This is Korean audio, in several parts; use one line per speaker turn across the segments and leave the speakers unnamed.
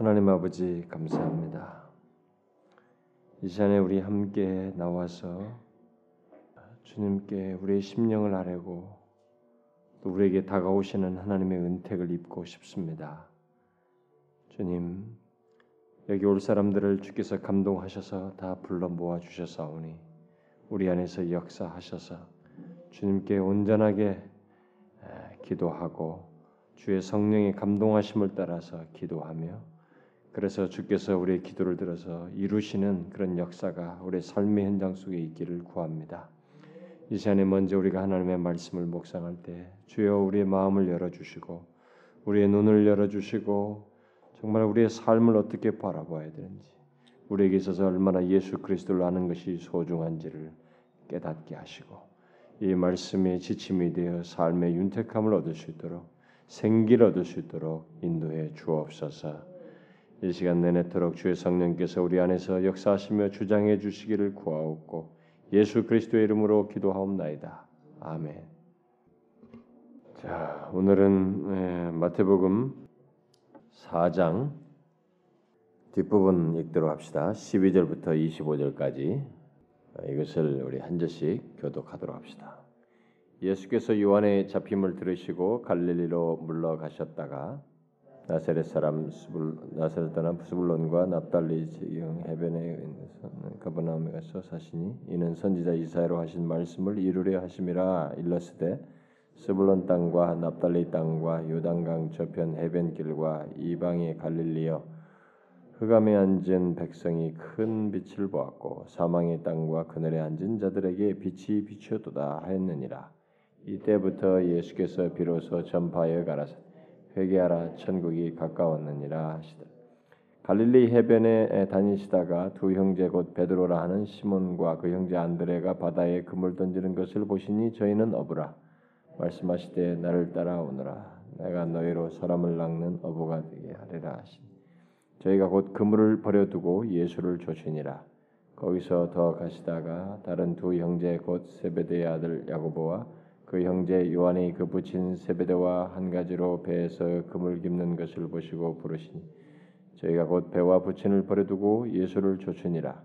하나님 아버지 감사합니다. 이 시간에 우리 함께 나와서 주님께 우리의 심령을 아뢰고 또 우리에게 다가오시는 하나님의 은택을 입고 싶습니다. 주님, 여기 올 사람들을 주께서 감동하셔서 다 불러 모아 주셨사오니 우리 안에서 역사하셔서 주님께 온전하게 기도하고 주의 성령의 감동하심을 따라서 기도하며 그래서 주께서 우리의 기도를 들어서 이루시는 그런 역사가 우리의 삶의 현장 속에 있기를 구합니다. 이 시간에 먼저 우리가 하나님의 말씀을 묵상할 때 주여 우리의 마음을 열어 주시고 우리의 눈을 열어 주시고 정말 우리의 삶을 어떻게 바라봐야 되는지 우리에게 있어서 얼마나 예수 그리스도를 아는 것이 소중한지를 깨닫게 하시고 이 말씀의 지침이 되어 삶의 윤택함을 얻을 수 있도록 생기를 얻을 수 있도록 인도해 주옵소서. 이 시간 내내도록 주의 성령께서 우리 안에서 역사하시며 주장해 주시기를 구하옵고 예수 그리스도의 이름으로 기도하옵나이다. 아멘. 자, 오늘은 마태복음 4장 뒷부분 읽도록 합시다. 12절부터 25절까지 이것을 우리 한 절씩 교독하도록 합시다. 예수께서 요한의 잡힘을 들으시고 갈릴리로 물러가셨다가 나사렛 사람 나사렛 사람 스불론과 납달리 지경 해변에 가버나움에 가서 사시니 이는 선지자 이사야로 하신 말씀을 이루려 하심이라 일렀으되 스불론 땅과 납달리 땅과 요단강 저편 해변길과 이방의 갈릴리여 흑암에 앉은 백성이 큰 빛을 보았고 사망의 땅과 그늘에 앉은 자들에게 빛이 비추었도다 하였느니라. 이때부터 예수께서 비로소 전파하여 가라사 회개하라. 천국이 가까웠느니라 하시다. 갈릴리 해변에 다니시다가 두 형제 곧 베드로라 하는 시몬과 그 형제 안드레가 바다에 그물 던지는 것을 보시니 저희는 어부라. 말씀하시되 나를 따라오너라. 내가 너희로 사람을 낚는 어부가 되게 하리라 하시니 저희가 곧 그물을 버려두고 예수를 조치니라. 거기서 더 가시다가 다른 두 형제 곧 세베대의 아들 야고보와 그 형제 요한이 그 붙인 세베대와 한 가지로 배에서 금을 깁는 것을 보시고 부르시니 저희가 곧 배와 부친을 버려두고 예수를 쫓으니라.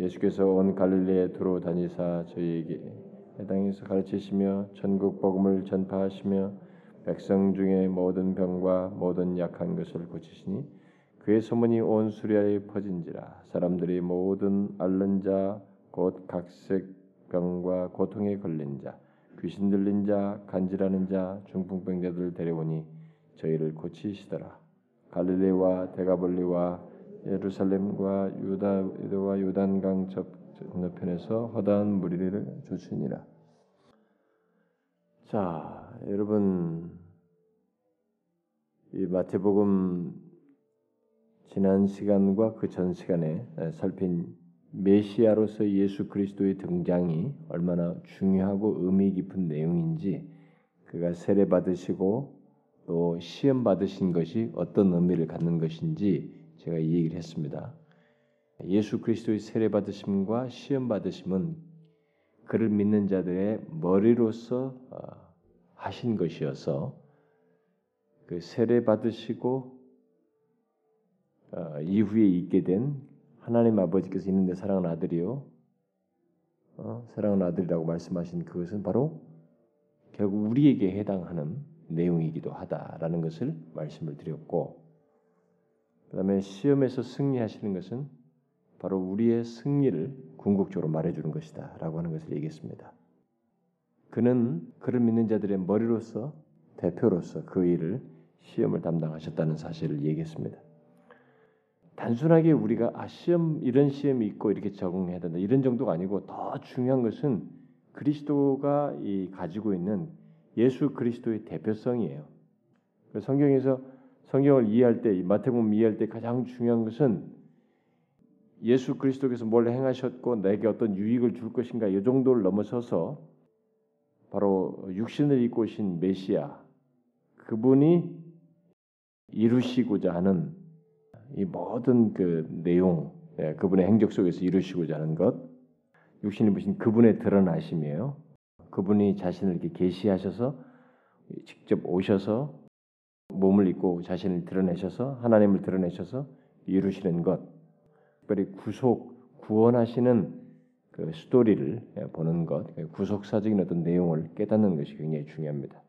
예수께서 온 갈릴리에 두루 다니사 저희에게 해당에서 가르치시며 전국 복음을 전파하시며 백성 중에 모든 병과 모든 약한 것을 고치시니 그의 소문이 온 수리아에 퍼진지라. 사람들이 모든 앓는 자 곧 각색 병과 고통에 걸린 자 귀신 들린 자, 간질하는 자, 중풍병자들 데려오니 저희를 고치시더라. 갈릴리와 데가볼리와 예루살렘과 유다와 요단강 건너편에서 허다한 무리를 조치니라. 자, 여러분 이 마태복음 지난 시간과 그 전 시간에 살핀 메시아로서 예수 그리스도의 등장이 얼마나 중요하고 의미 깊은 내용인지 그가 세례 받으시고 또 시험 받으신 것이 어떤 의미를 갖는 것인지 제가 이 얘기를 했습니다. 예수 그리스도의 세례 받으심과 시험 받으심은 그를 믿는 자들의 머리로서 어, 하신 것이어서 그 세례 받으시고 어, 이후에 있게 된 하나님 아버지께서 있는데 사랑하는 아들이요. 어, 사랑하는 아들이라고 말씀하신 그것은 바로 결국 우리에게 해당하는 내용이기도 하다라는 것을 말씀을 드렸고 그다음에 시험에서 승리하시는 것은 바로 우리의 승리를 궁극적으로 말해주는 것이다라고 하는 것을 얘기했습니다. 그는 그를 믿는 자들의 머리로서 대표로서 그 일을 시험을 담당하셨다는 사실을 얘기했습니다. 단순하게 우리가 아 시험 이런 시험이 있고 이렇게 적응해야 된다 이런 정도가 아니고 더 중요한 것은 그리스도가 이 가지고 있는 예수 그리스도의 대표성이에요. 성경에서 성경을 이해할 때 마태복음 이해할 때 가장 중요한 것은 예수 그리스도께서 뭘 행하셨고 내게 어떤 유익을 줄 것인가 이 정도를 넘어서서 바로 육신을 입고 오신 메시아 그분이 이루시고자 하는 이 모든 그 내용, 예, 그분의 행적 속에서 이루시고자 하는 것, 육신이 보신 그분의 드러나심이에요. 그분이 자신을 이렇게 계시하셔서 직접 오셔서 몸을 입고 자신을 드러내셔서 하나님을 드러내셔서 이루시는 것, 특별히 구속 구원하시는 그 스토리를 보는 것, 구속사적인 어떤 내용을 깨닫는 것이 굉장히 중요합니다.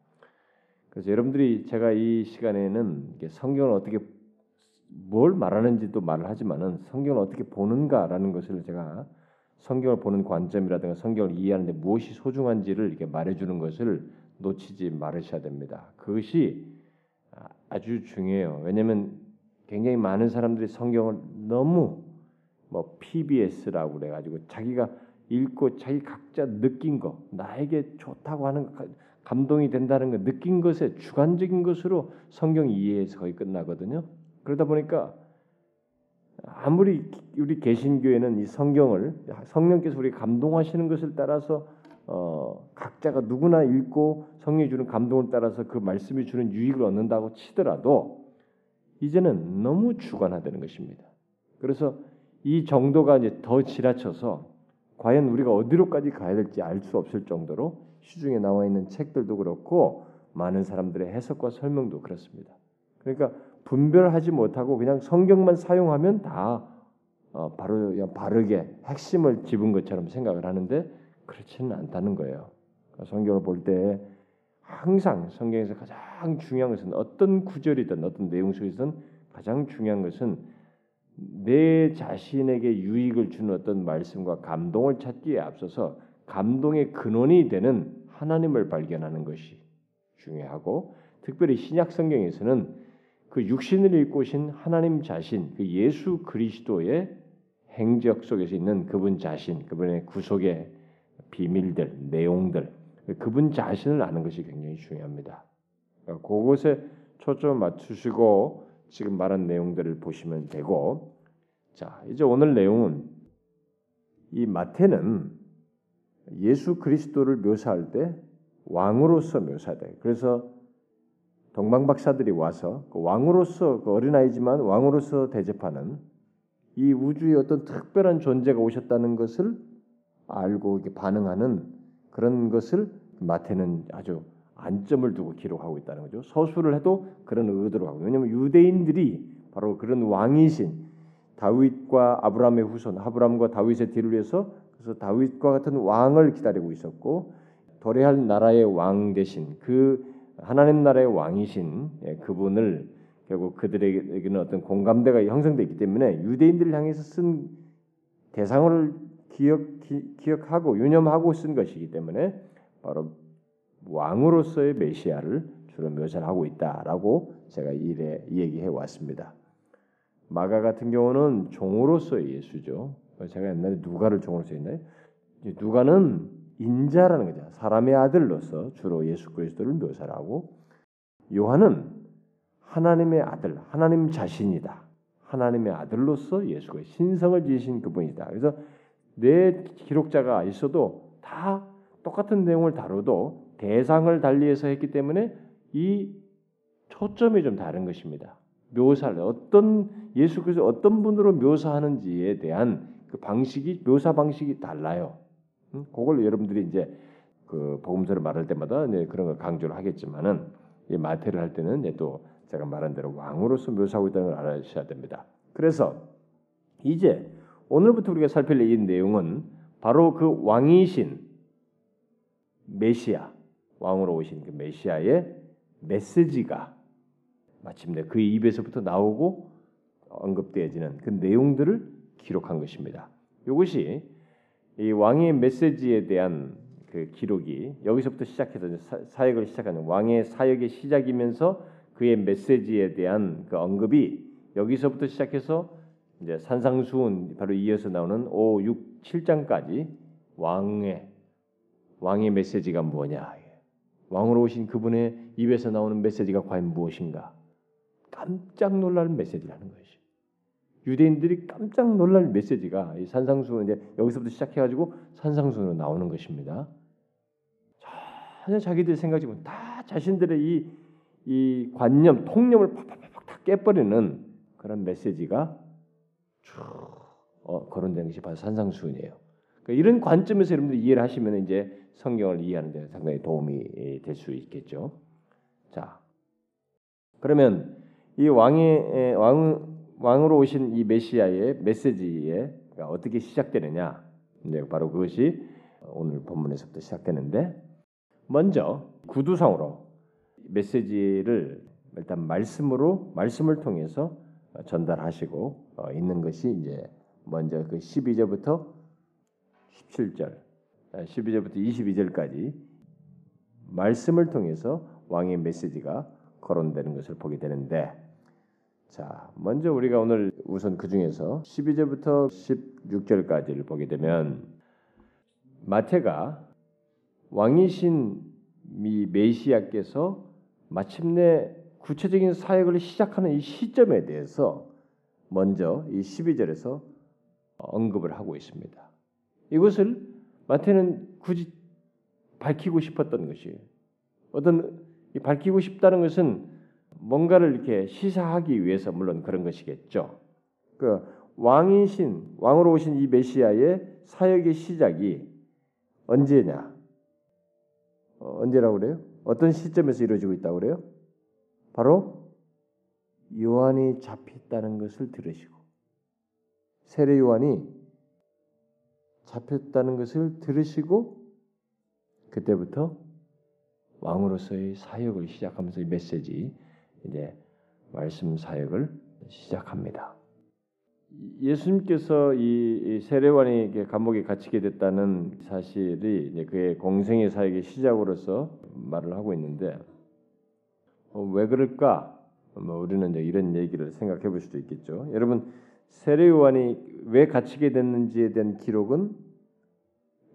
그래서 여러분들이 제가 이 시간에는 성경을 어떻게 뭘 말하는지도 말을 하지만은 성경을 어떻게 보는가라는 것을 제가 성경을 보는 관점이라든가 성경을 이해하는데 무엇이 소중한지를 이렇게 말해주는 것을 놓치지 말으셔야 됩니다. 그것이 아주 중요해요. 왜냐하면 굉장히 많은 사람들이 성경을 너무 뭐 PBS라고 그래가지고 자기가 읽고 자기 각자 느낀 거 나에게 좋다고 하는 거, 감동이 된다는 거 느낀 것에 주관적인 것으로 성경 이해에서 거의 끝나거든요. 그러다 보니까 아무리 우리 개신교회는 이 성경을 성령께서 우리 감동하시는 것을 따라서 어, 각자가 누구나 읽고 성령이 주는 감동을 따라서 그 말씀이 주는 유익을 얻는다고 치더라도 이제는 너무 주관화되는 것입니다. 그래서 이 정도가 이제 더 지나쳐서 과연 우리가 어디로까지 가야 될지 알 수 없을 정도로 시중에 나와 있는 책들도 그렇고 많은 사람들의 해석과 설명도 그렇습니다. 그러니까 분별하지 못하고 그냥 성경만 사용하면 다 어, 바로 바르게 핵심을 집은 것처럼 생각을 하는데 그렇지는 않다는 거예요. 그러니까 성경을 볼 때 항상 성경에서 가장 중요한 것은 어떤 구절이든 어떤 내용 속에서든 가장 중요한 것은 내 자신에게 유익을 주는 어떤 말씀과 감동을 찾기에 앞서서 감동의 근원이 되는 하나님을 발견하는 것이 중요하고 특별히 신약 성경에서는 그 육신을 입고 오신 하나님 자신, 그 예수 그리스도의 행적 속에서 있는 그분 자신, 그분의 구속의 비밀들, 내용들, 그분 자신을 아는 것이 굉장히 중요합니다. 그러니까 그것에 초점 맞추시고 지금 말한 내용들을 보시면 되고, 자 이제 오늘 내용은 이 마태는 예수 그리스도를 묘사할 때 왕으로서 묘사돼. 그래서 동방 박사들이 와서 그 왕으로서 그 어린아이지만 왕으로서 대접하는 이 우주의 어떤 특별한 존재가 오셨다는 것을 알고 이렇게 반응하는 그런 것을 마태는 아주 안점을 두고 기록하고 있다는 거죠. 서술을 해도 그런 의도로 하고 왜냐하면 유대인들이 바로 그런 왕이신 다윗과 아브라함의 후손 아브라함과 다윗의 뒤를 위해서 그래서 다윗과 같은 왕을 기다리고 있었고 도래할 나라의 왕 대신 그 하나님 나라의 왕이신 예, 그분을 결국 그들에게는 어떤 공감대가 형성되기 때문에 유대인들을 향해서 쓴 대상을 기억 기, 기억하고 유념하고 쓴 것이기 때문에 바로 왕으로서의 메시아를 주로 묘사하고 있다라고 제가 이래 얘기해 왔습니다. 마가 같은 경우는 종으로서의 예수죠. 제가 옛날에 누가를 종으로서 했나요? 누가는 인자라는 거죠. 사람의 아들로서 주로 예수 그리스도를 묘사하고 요한은 하나님의 아들, 하나님 자신이다. 하나님의 아들로서 예수가 신성을 지으신 그분이다. 그래서 내 기록자가 있어도 다 똑같은 내용을 다뤄도 대상을 달리해서 했기 때문에 이 초점이 좀 다른 것입니다. 묘사를 어떤 예수 그리스도 어떤 분으로 묘사하는지에 대한 그 방식이 묘사 방식이 달라요. 음? 그걸 여러분들이 이제 그 복음서를 말할 때마다 이제 그런 걸 강조를 하겠지만은 이 마태를 할 때는 이제 또 제가 말한 대로 왕으로서 묘사하고 있다는 걸 알아주셔야 됩니다. 그래서 이제 오늘부터 우리가 살필 이 내용은 바로 그 왕이신 메시아 왕으로 오신 그 메시아의 메시지가 마침내 그 입에서부터 나오고 언급되어지는 그 내용들을 기록한 것입니다. 이것이 이 왕의 메시지에 대한 그 기록이 여기서부터 시작해서 사역을 시작하는 왕의 사역의 시작이면서 그의 메시지에 대한 그 언급이 여기서부터 시작해서 이제 산상수훈 바로 이어서 나오는 5, 6, 7장까지 왕의 왕의 메시지가 뭐냐? 왕으로 오신 그분의 입에서 나오는 메시지가 과연 무엇인가? 깜짝 놀랄 메시지라는 것이. 유대인들이 깜짝 놀랄 메시지가 이 산상수훈 이제 여기서부터 시작해가지고 산상수훈으로 나오는 것입니다. 전혀 자기들 생각지 못, 다 자신들의 이, 이 관념, 통념을 팍팍팍 다 깨버리는 그런 메시지가 쭉 어, 거론되는 것이 바로 산상수훈이에요. 그러니까 이런 관점에서 여러분들이 이해를 하시면 이제 성경을 이해하는 데 상당히 도움이 될 수 있겠죠. 자, 그러면 이 왕의 왕 왕으로 오신 이 메시아의 메시지에 어떻게 시작되느냐? 이제 바로 그것이 오늘 본문에서부터 시작되는데 먼저 구두상으로 메시지를 일단 말씀으로 말씀을 통해서 전달하시고 어, 있는 것이 이제 먼저 그 12절부터 17절, 12절부터 22절까지 말씀을 통해서 왕의 메시지가 거론되는 것을 보게 되는데 자, 먼저 우리가 오늘 우선 그 중에서 12절부터 16절까지를 보게 되면 마태가 왕이신 미 메시아께서 마침내 구체적인 사역을 시작하는 이 시점에 대해서 먼저 이 12절에서 언급을 하고 있습니다. 이것을 마태는 굳이 밝히고 싶었던 것이에요. 어떤 밝히고 싶다는 것은 뭔가를 이렇게 시사하기 위해서 물론 그런 것이겠죠. 그 왕이신 왕으로 오신 이 메시아의 사역의 시작이 언제냐? 어, 언제라고 그래요? 어떤 시점에서 이루어지고 있다고 그래요? 바로 요한이 잡혔다는 것을 들으시고 세례 요한이 잡혔다는 것을 들으시고 그때부터 왕으로서의 사역을 시작하면서 이 메시지 이제 말씀 사역을 시작합니다. 예수님께서 이 세례관이 감옥에 갇히게 됐다는 사실이 그의 공생의 사역의 시작으로서 말을 하고 있는데 어, 왜 그럴까? 뭐 우리는 이제 이런 얘기를 생각해 볼 수도 있겠죠. 여러분 세례 요한이 왜 갇히게 됐는지에 대한 기록은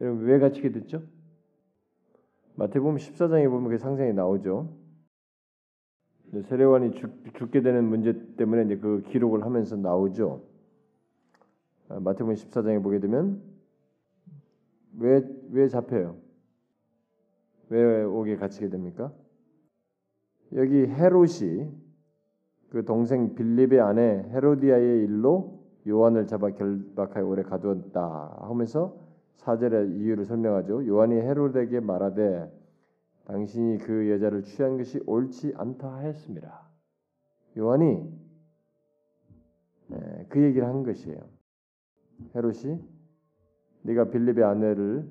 여러분 왜 갇히게 됐죠? 마태복음 14장에 보면 그 상상이 나오죠. 세례관이 죽, 게 되는 문제 때문에 이제 그 기록을 하면서 나오죠. 아, 마태복음 14장에 보게 되면 왜 왜 잡혀요? 왜 옥에 갇히게 됩니까? 여기 헤롯이 그 동생 빌립의 아내 헤로디아의 일로 요한을 잡아 결박하여 오래 가두었다 하면서 사절의 이유를 설명하죠. 요한이 헤롯에게 말하되 당신이 그 여자를 취한 것이 옳지 않다 하였습니다. 요한이 그 얘기를 한 것이에요. 헤롯이 네가 빌립의 아내를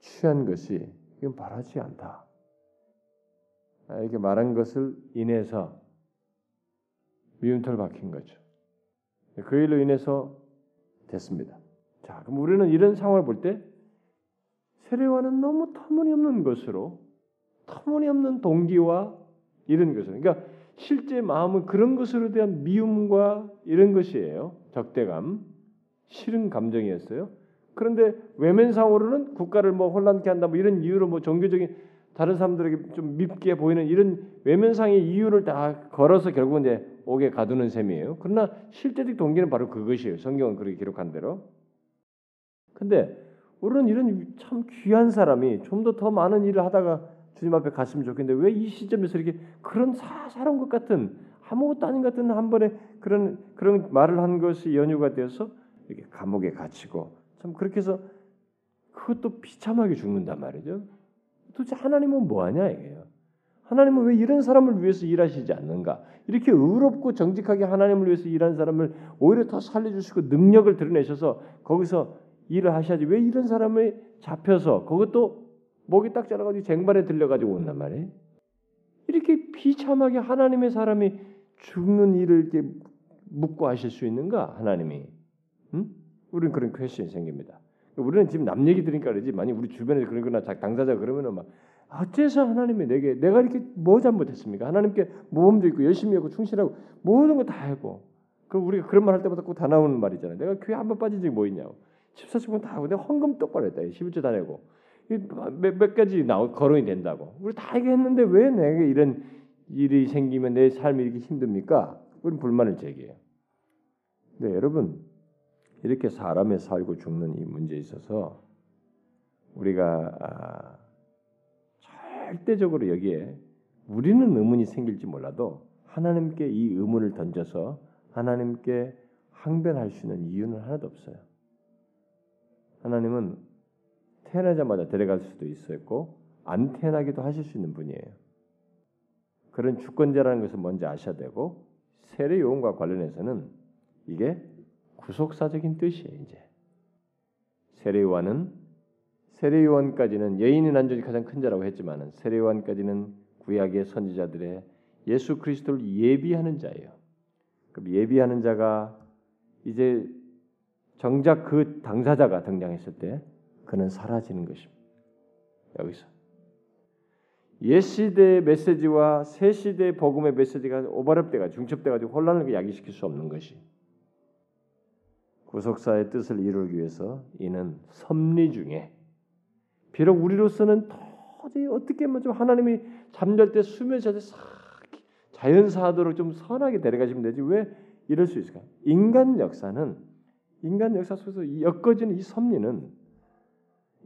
취한 것이 이건 바라지 않다. 아, 이렇게 말한 것을 인해서 미움털 박힌 거죠. 그 일로 인해서 됐습니다. 자, 그럼 우리는 이런 상황을 볼 때 세례와는 너무 터무니없는 것으로 터무니없는 동기와 이런 것을 그러니까 실제 마음은 그런 것으로 대한 미움과 이런 것이에요. 적대감, 싫은 감정이었어요. 그런데 외면상으로는 국가를 뭐 혼란케 한다 뭐 이런 이유로 뭐 종교적인 다른 사람들에게 좀 밉게 보이는 이런 외면상의 이유를 다 걸어서 결국은 이제 옥에 가두는 셈이에요. 그러나 실제적 동기는 바로 그것이에요. 성경은 그렇게 기록한 대로. 근데 우리는 이런 참 귀한 사람이 좀 더 더 많은 일을 하다가 주님 앞에 갔으면 좋겠는데 왜 이 시점에서 이렇게 그런 사사로운 것 같은 아무것도 아닌 것 같은 한 번에 그런 그런 말을 한 것이 연유가 되어서 이렇게 감옥에 갇히고 참 그렇게 해서 그것도 비참하게 죽는단 말이죠. 도대체 하나님은 뭐 하냐 이게요. 하나님은 왜 이런 사람을 위해서 일하시지 않는가? 이렇게 의롭고 정직하게 하나님을 위해서 일하는 사람을 오히려 더 살려주시고 능력을 드러내셔서 거기서 일을 하셔야지 왜 이런 사람을 잡혀서 그것도 목이 딱 자라가지고 쟁반에 들려가지고 온단 말이에요. 이렇게 비참하게 하나님의 사람이 죽는 일을 이렇게 묻고 하실 수 있는가 하나님이? 응? 우리는 그런 퀘션이 생깁니다. 우리는 지금 남 얘기 들으니까 그러지 만약 우리 주변에 그러거나 당사자 그러면은 막 어째서 하나님이 내게 내가 이렇게 뭐 잘못했습니까? 하나님께 모험도 있고 열심히 하고 충실하고 모든 거 다 하고 그럼 우리가 그런 말 할 때마다 꼭 다 나오는 말이잖아요. 내가 교회 한 번 빠진 적이 뭐 있냐고. 14층은 다 하고 내가 헌금 똑바로 했다. 11조 다 내고 몇, 몇 가지 나오 거론이 된다고. 우리 다 얘기했는데 왜 내게 이런 일이 생기면 내 삶이 이렇게 힘듭니까? 우리 불만을 제기해요. 네, 여러분 이렇게 사람의 살고 죽는 이 문제에 있어서 우리가 아, 절대적으로 여기에 우리는 의문이 생길지 몰라도 하나님께 이 의문을 던져서 하나님께 항변할 수 있는 이유는 하나도 없어요. 하나님은 태어나자마자 데려갈 수도 있었고 안 태어나기도 하실 수 있는 분이에요. 그런 주권자라는 것을 먼저 아셔야 되고 세례 요원과 관련해서는 이게 구속사적인 뜻이에요. 이제 세례 요한은 세례 요한까지는 여인의 난조이 가장 큰 자라고 했지만은 세례 요한까지는 구약의 선지자들의 예수 그리스도를 예비하는 자예요. 그럼 예비하는 자가 이제 정작 그 당사자가 등장했을 때 그는 사라지는 것입니다. 여기서 옛 시대의 메시지와 새 시대의 복음의 메시지가 오버랩돼가 중첩돼가지고 혼란을 야기시킬 수 없는 것이 구속사의 뜻을 이루기 위해서 이는 섭리 중에 비록 우리로서는 도저히 어떻게 하면 좀 하나님이 잠잘 때 수면 자세 자연사하도록 좀 선하게 데려가시면 되지 왜 이럴 수 있을까? 인간 역사는 인간 역사 속에서 엮어지는 이 섭리는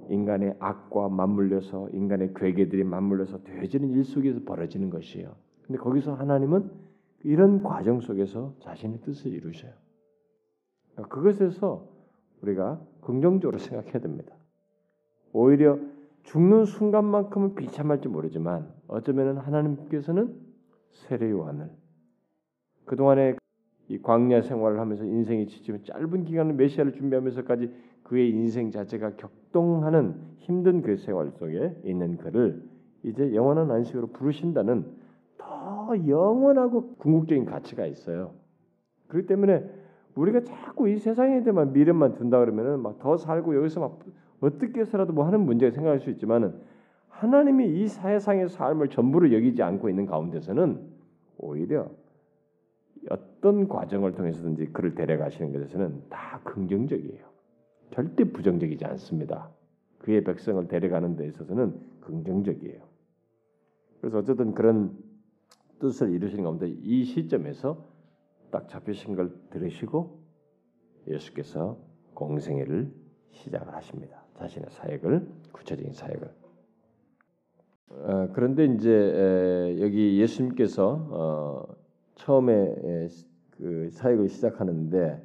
인간의 악과 맞물려서 인간의 괴계들이 맞물려서 되어지는 일 속에서 벌어지는 것이에요. 근데 거기서 하나님은 이런 과정 속에서 자신의 뜻을 이루셔요. 그것에서 우리가 긍정적으로 생각해야 됩니다. 오히려 죽는 순간만큼은 비참할지 모르지만 어쩌면 하나님께서는 세례 요한을 그 동안에 이 광야 생활을 하면서 인생이 지치면 짧은 기간을 메시아를 준비하면서까지 그의 인생 자체가 격동하는 힘든 그 생활 속에 있는 그를 이제 영원한 안식으로 부르신다는 더 영원하고 궁극적인 가치가 있어요. 그렇기 때문에 우리가 자꾸 이 세상에 대한 미련만 둔다 그러면은 막 더 살고 여기서 막 어떻게 해서라도 뭐 하는 문제가 생각할 수 있지만은 하나님이 이 세상의 삶을 전부를 여기지 않고 있는 가운데서는 오히려 어떤 과정을 통해서든지 그를 데려가시는 것에서는 다 긍정적이에요. 절대 부정적이지 않습니다. 그의 백성을 데려가는 데 있어서는 긍정적이에요. 그래서 어쨌든 그런 뜻을 이루시는 가운데 이 시점에서 딱 잡히신 걸 들으시고 예수께서 공생애를 시작을 하십니다. 자신의 사역을 구체적인 사역을. 어, 그런데 이제 에, 여기 예수님께서 어, 처음에 에, 그 사역을 시작하는데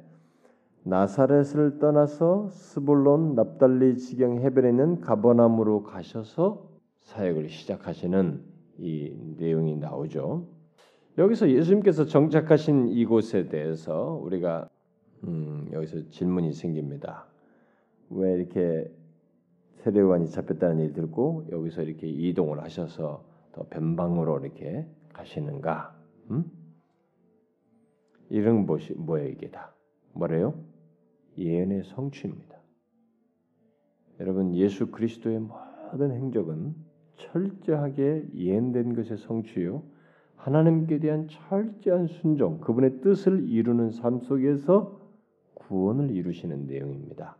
나사렛을 떠나서 스불론 납달리 지경 해변에 있는 가버나움으로 가셔서 사역을 시작하시는 이 내용이 나오죠. 여기서 예수님께서 정착하신 이곳에 대해서 우리가 음, 여기서 질문이 생깁니다. 왜 이렇게 세례관이 잡혔다는 얘기 듣고 여기서 이렇게 이동을 하셔서 더 변방으로 이렇게 가시는가? 음? 이런 것이 뭐예요 이게 다? 뭐래요? 예언의 성취입니다. 여러분 예수 그리스도의 모든 행적은 철저하게 예언된 것의 성취요. 하나님께 대한 철저한 순종, 그분의 뜻을 이루는 삶 속에서 구원을 이루시는 내용입니다.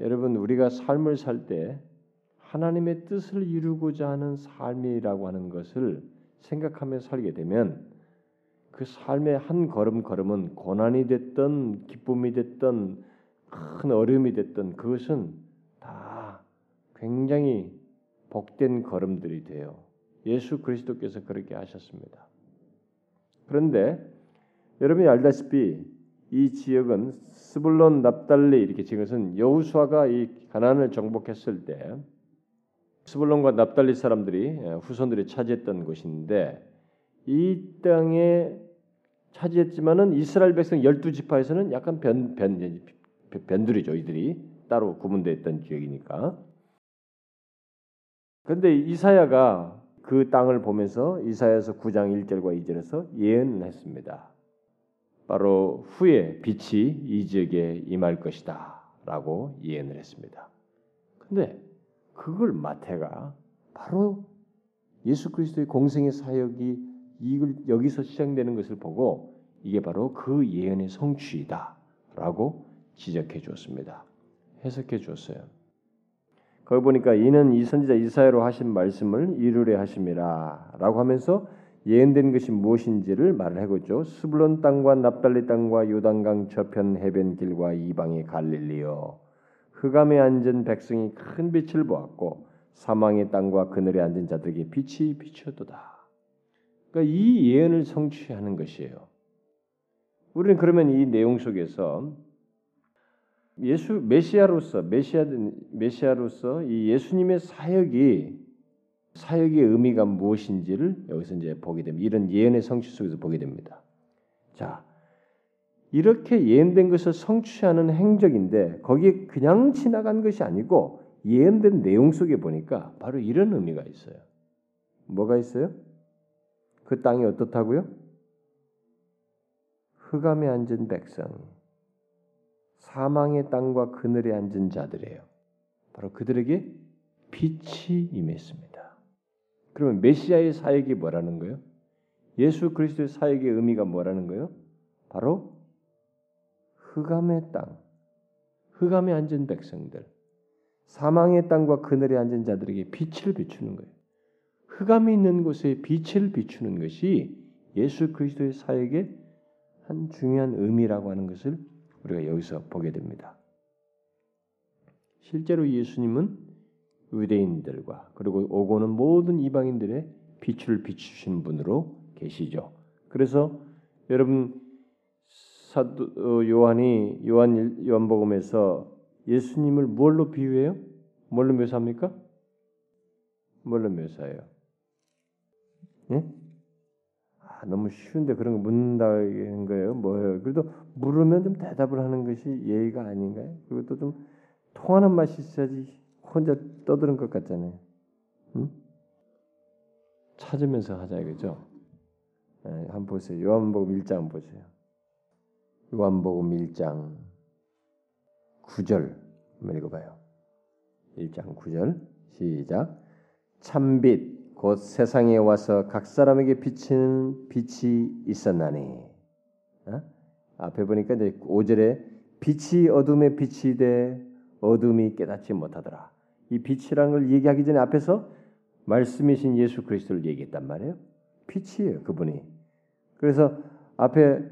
여러분 우리가 삶을 살 때 하나님의 뜻을 이루고자 하는 삶이라고 하는 것을 생각하며 살게 되면 그 삶의 한 걸음 걸음은 고난이 됐던 기쁨이 됐던 큰 어려움이 됐던 그것은 다 굉장히 복된 걸음들이 돼요. 예수 그리스도께서 그렇게 하셨습니다. 그런데 여러분이 알다시피 이 지역은 스불론 납달리 이렇게 지금은 여우수아가 이 가나안을 정복했을 때 스불론과 납달리 사람들이 후손들이 차지했던 곳인데 이 땅에 차지했지만은 이스라엘 백성 열두 지파에서는 약간 변, 변, 변두리죠. 이들이 따로 구분되어 있던 지역이니까. 그런데 이사야가 그 땅을 보면서 이사야서 9장 1절과 2절에서 예언을 했습니다. 바로 후에 빛이 이 지역에 임할 것이다라고 예언을 했습니다. 근데 그걸 마태가 바로 예수 그리스도의 공생의 사역이 이걸 여기서 시작되는 것을 보고 이게 바로 그 예언의 성취이다라고 지적해 주었습니다. 해석해 주었어요. 거기 보니까 이는 이 선지자 이사야로 하신 말씀을 이루려 하심이라라고 하면서 예언된 것이 무엇인지를 말을 해고죠. 스불론 땅과 납달리 땅과 요단강 저편 해변 길과 이방의 갈릴리요. 흑암에 앉은 백성이 큰 빛을 보았고 사망의 땅과 그늘에 앉은 자들에게 빛이 비추었도다. 그러니까 이 예언을 성취하는 것이에요. 우리는 그러면 이 내용 속에서 예수 메시아로서 메시아 메시아로서 이 예수님의 사역이 사역의 의미가 무엇인지를 여기서 이제 보게 됩니다. 이런 예언의 성취 속에서 보게 됩니다. 자, 이렇게 예언된 것을 성취하는 행적인데 거기에 그냥 지나간 것이 아니고 예언된 내용 속에 보니까 바로 이런 의미가 있어요. 뭐가 있어요? 그 땅이 어떻다고요? 흑암에 앉은 백성, 사망의 땅과 그늘에 앉은 자들이에요. 바로 그들에게 빛이 임했습니다. 그러면 메시아의 사역이 뭐라는 거예요? 예수 그리스도의 사역의 의미가 뭐라는 거예요? 바로 흑암의 땅, 흑암에 앉은 백성들, 사망의 땅과 그늘에 앉은 자들에게 빛을 비추는 거예요. 흑암이 있는 곳에 빛을 비추는 것이 예수 그리스도의 사역의 한 중요한 의미라고 하는 것을 우리가 여기서 보게 됩니다. 실제로 예수님은 유대인들과 그리고 오고는 모든 이방인들의 빛을 비추신 분으로 계시죠. 그래서 여러분 사도 어, 요한이 요한 요한복음에서 예수님을 뭘로 비유해요? 뭘로 묘사합니까? 뭘로 묘사해요? 예? 아, 너무 쉬운데 그런 거 묻는다는 거예요. 뭐예요? 그래도 물으면 좀 대답을 하는 것이 예의가 아닌가요? 그리고 또 좀 통하는 맛이 있어야지 혼자 떠드는 것 같잖아요. 응? 찾으면서 하자 이거죠. 예, 한번 보세요. 요한복음 1장 보세요. 요한복음 1장 9절 한번 읽어봐요. 1장 9절 시작 참빛 곧 세상에 와서 각 사람에게 비치는 빛이 있었나니 어? 앞에 보니까 이제 5절에 빛이 어둠에 빛이 돼 어둠이 깨닫지 못하더라. 이 빛이라는 걸 얘기하기 전에 앞에서 말씀이신 예수 그리스도를 얘기했단 말이에요. 빛이에요, 그분이. 그래서 앞에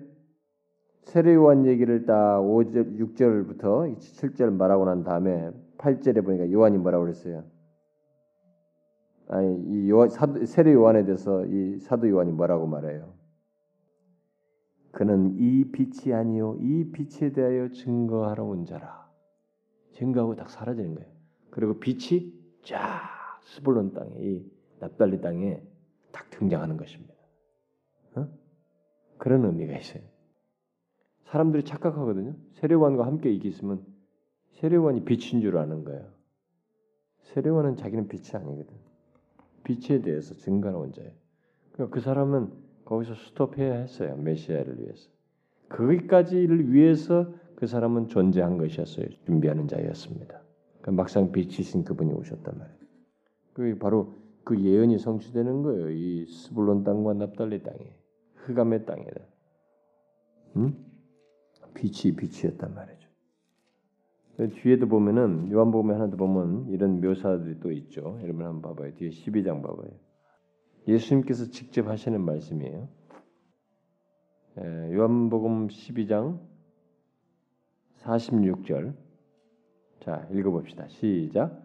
세례요한 얘기를 딱 5절, 6절부터 7절 말하고 난 다음에 8절에 보니까 요한이 뭐라고 그랬어요? 아니 이 요한, 사도, 세례 요한에 대해서 이 사도 요한이 뭐라고 말해요? 그는 이 빛이 아니요 이 빛에 대하여 증거하러 온 자라. 증거하고 딱 사라지는 거예요. 그리고 빛이 쫙 스불론 땅에 이 납달리 땅에 딱 등장하는 것입니다. 어? 그런 의미가 있어요. 사람들이 착각하거든요. 세례관과 함께 있으면 세례관이 빛인 줄 아는 거예요. 세례관은 자기는 빛이 아니거든. 빛에 대해서 증거하는 자예요. 그러니까 그 사람은 거기서 스톱해야 했어요. 메시아를 위해서. 거기까지를 위해서 그 사람은 존재한 것이었어요. 준비하는 자였습니다. 그러니까 막상 빛이신 그분이 오셨단 말이에요. 그 바로 그 예언이 성취되는 거예요. 이 스불론 땅과 납달리 땅에 흑암의 땅에다. 응? 빛이 빛이었단 말이죠. 뒤에도 보면은 요한복음에 하나도 보면 이런 묘사들이 또 있죠. 여러분 한번 봐봐요. 뒤에 12장 봐봐요. 예수님께서 직접 하시는 말씀이에요. 요한복음 12장 46절. 자, 읽어봅시다. 시작.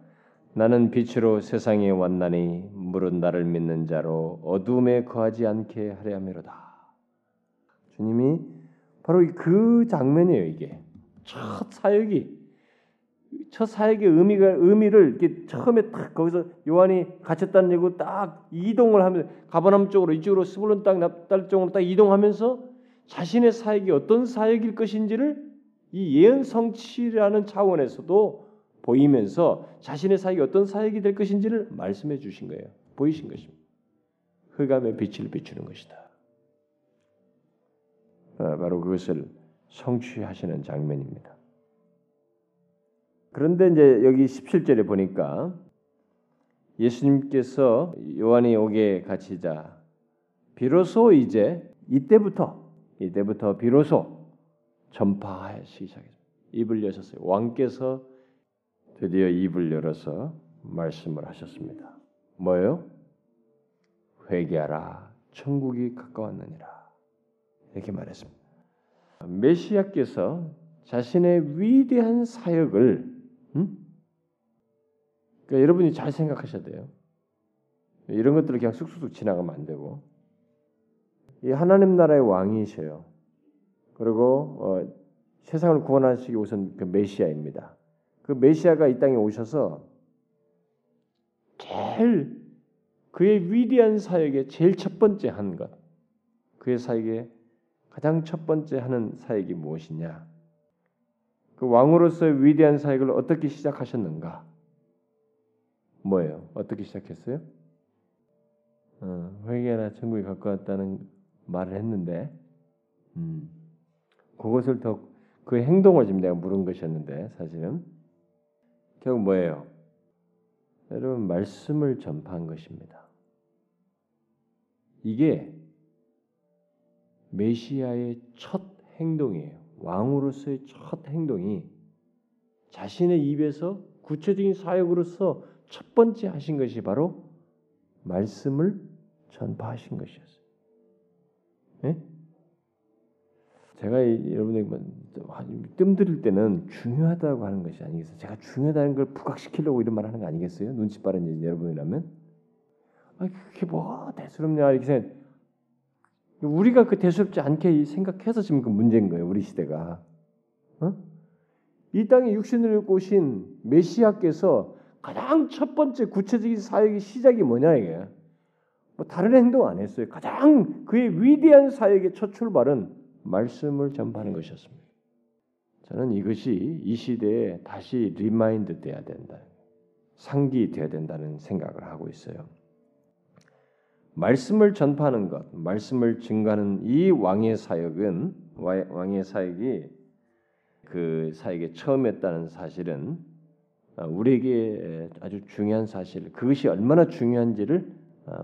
나는 빛으로 세상에 왔나니 물은 나를 믿는 자로 어둠에 거하지 않게 하려 함이로다. 주님이 바로 그 장면이에요, 이게. 첫 사역이 첫 사역의 의미가 의미를 이렇게 처음에 딱 거기서 요한이 갇혔다는 얘기고 딱 이동을 하면서 가버남 쪽으로 이쪽으로 스불론 땅 납달 쪽으로 딱 이동하면서 자신의 사역이 어떤 사역일 것인지를 이 예언 성취라는 차원에서도 보이면서 자신의 사역이 어떤 사역이 될 것인지를 말씀해 주신 거예요. 보이신 것입니다. 흑암의 빛을 비추는 것이다. 아, 바로 그것을 성취하시는 장면입니다. 그런데 이제 여기 17절에 보니까 예수님께서 요한이 오게 갇히자 비로소 이제 이때부터 이때부터 비로소 전파하시기 시작했습니다. 입을 여셨어요. 왕께서 드디어 입을 열어서 말씀을 하셨습니다. 뭐예요? 회개하라. 천국이 가까웠느니라. 이렇게 말했습니다. 메시아께서 자신의 위대한 사역을 음? 그러니까 여러분이 잘 생각하셔야 돼요. 이런 것들을 그냥 쑥쑥 지나가면 안 되고 이 하나님 나라의 왕이셔요. 그리고 어, 세상을 구원하시기 우선 그 메시아입니다. 그 메시아가 이 땅에 오셔서 제일 그의 위대한 사역의 제일 첫 번째 한 것, 그의 사역의 가장 첫 번째 하는 사역이 무엇이냐? 그 왕으로서의 위대한 사역을 어떻게 시작하셨는가? 뭐예요? 어떻게 시작했어요? 어, 회개나 천국에 갖고 왔다는 말을 했는데, 음, 그것을 더 그 행동을 지금 내가 물은 것이었는데 사실은 결국 뭐예요? 여러분 말씀을 전파한 것입니다. 이게 메시아의 첫 행동이에요. 왕으로서의 첫 행동이 자신의 입에서 구체적인 사역으로서 첫 번째 하신 것이 바로 말씀을 전파하신 것이었어요. 네? 제가 여러분에게 뭐 뜸들일 때는 중요하다고 하는 것이 아니겠어요. 제가 중요하다는 걸 부각시키려고 이런 말 하는 거 아니겠어요? 눈치 빠른 여러분이라면. 아, 그게 뭐가 대수롭냐 이렇게 생각. 우리가 그 대수롭지 않게 생각해서 지금 그 문제인 거예요. 우리 시대가. 어? 이 땅에 육신을 오신 메시아께서 가장 첫 번째 구체적인 사역의 시작이 뭐냐 이게. 뭐 다른 행동 안 했어요. 가장 그의 위대한 사역의 첫 출발은 말씀을 전파하는 것이었습니다. 저는 이것이 이 시대에 다시 remind 돼야 된다. 상기돼야 된다는 생각을 하고 있어요. 말씀을 전파하는 것, 말씀을 증거하는 이 왕의 사역은 왕의 사역이 그 사역의 처음이었다는 사실은 우리에게 아주 중요한 사실, 그것이 얼마나 중요한지를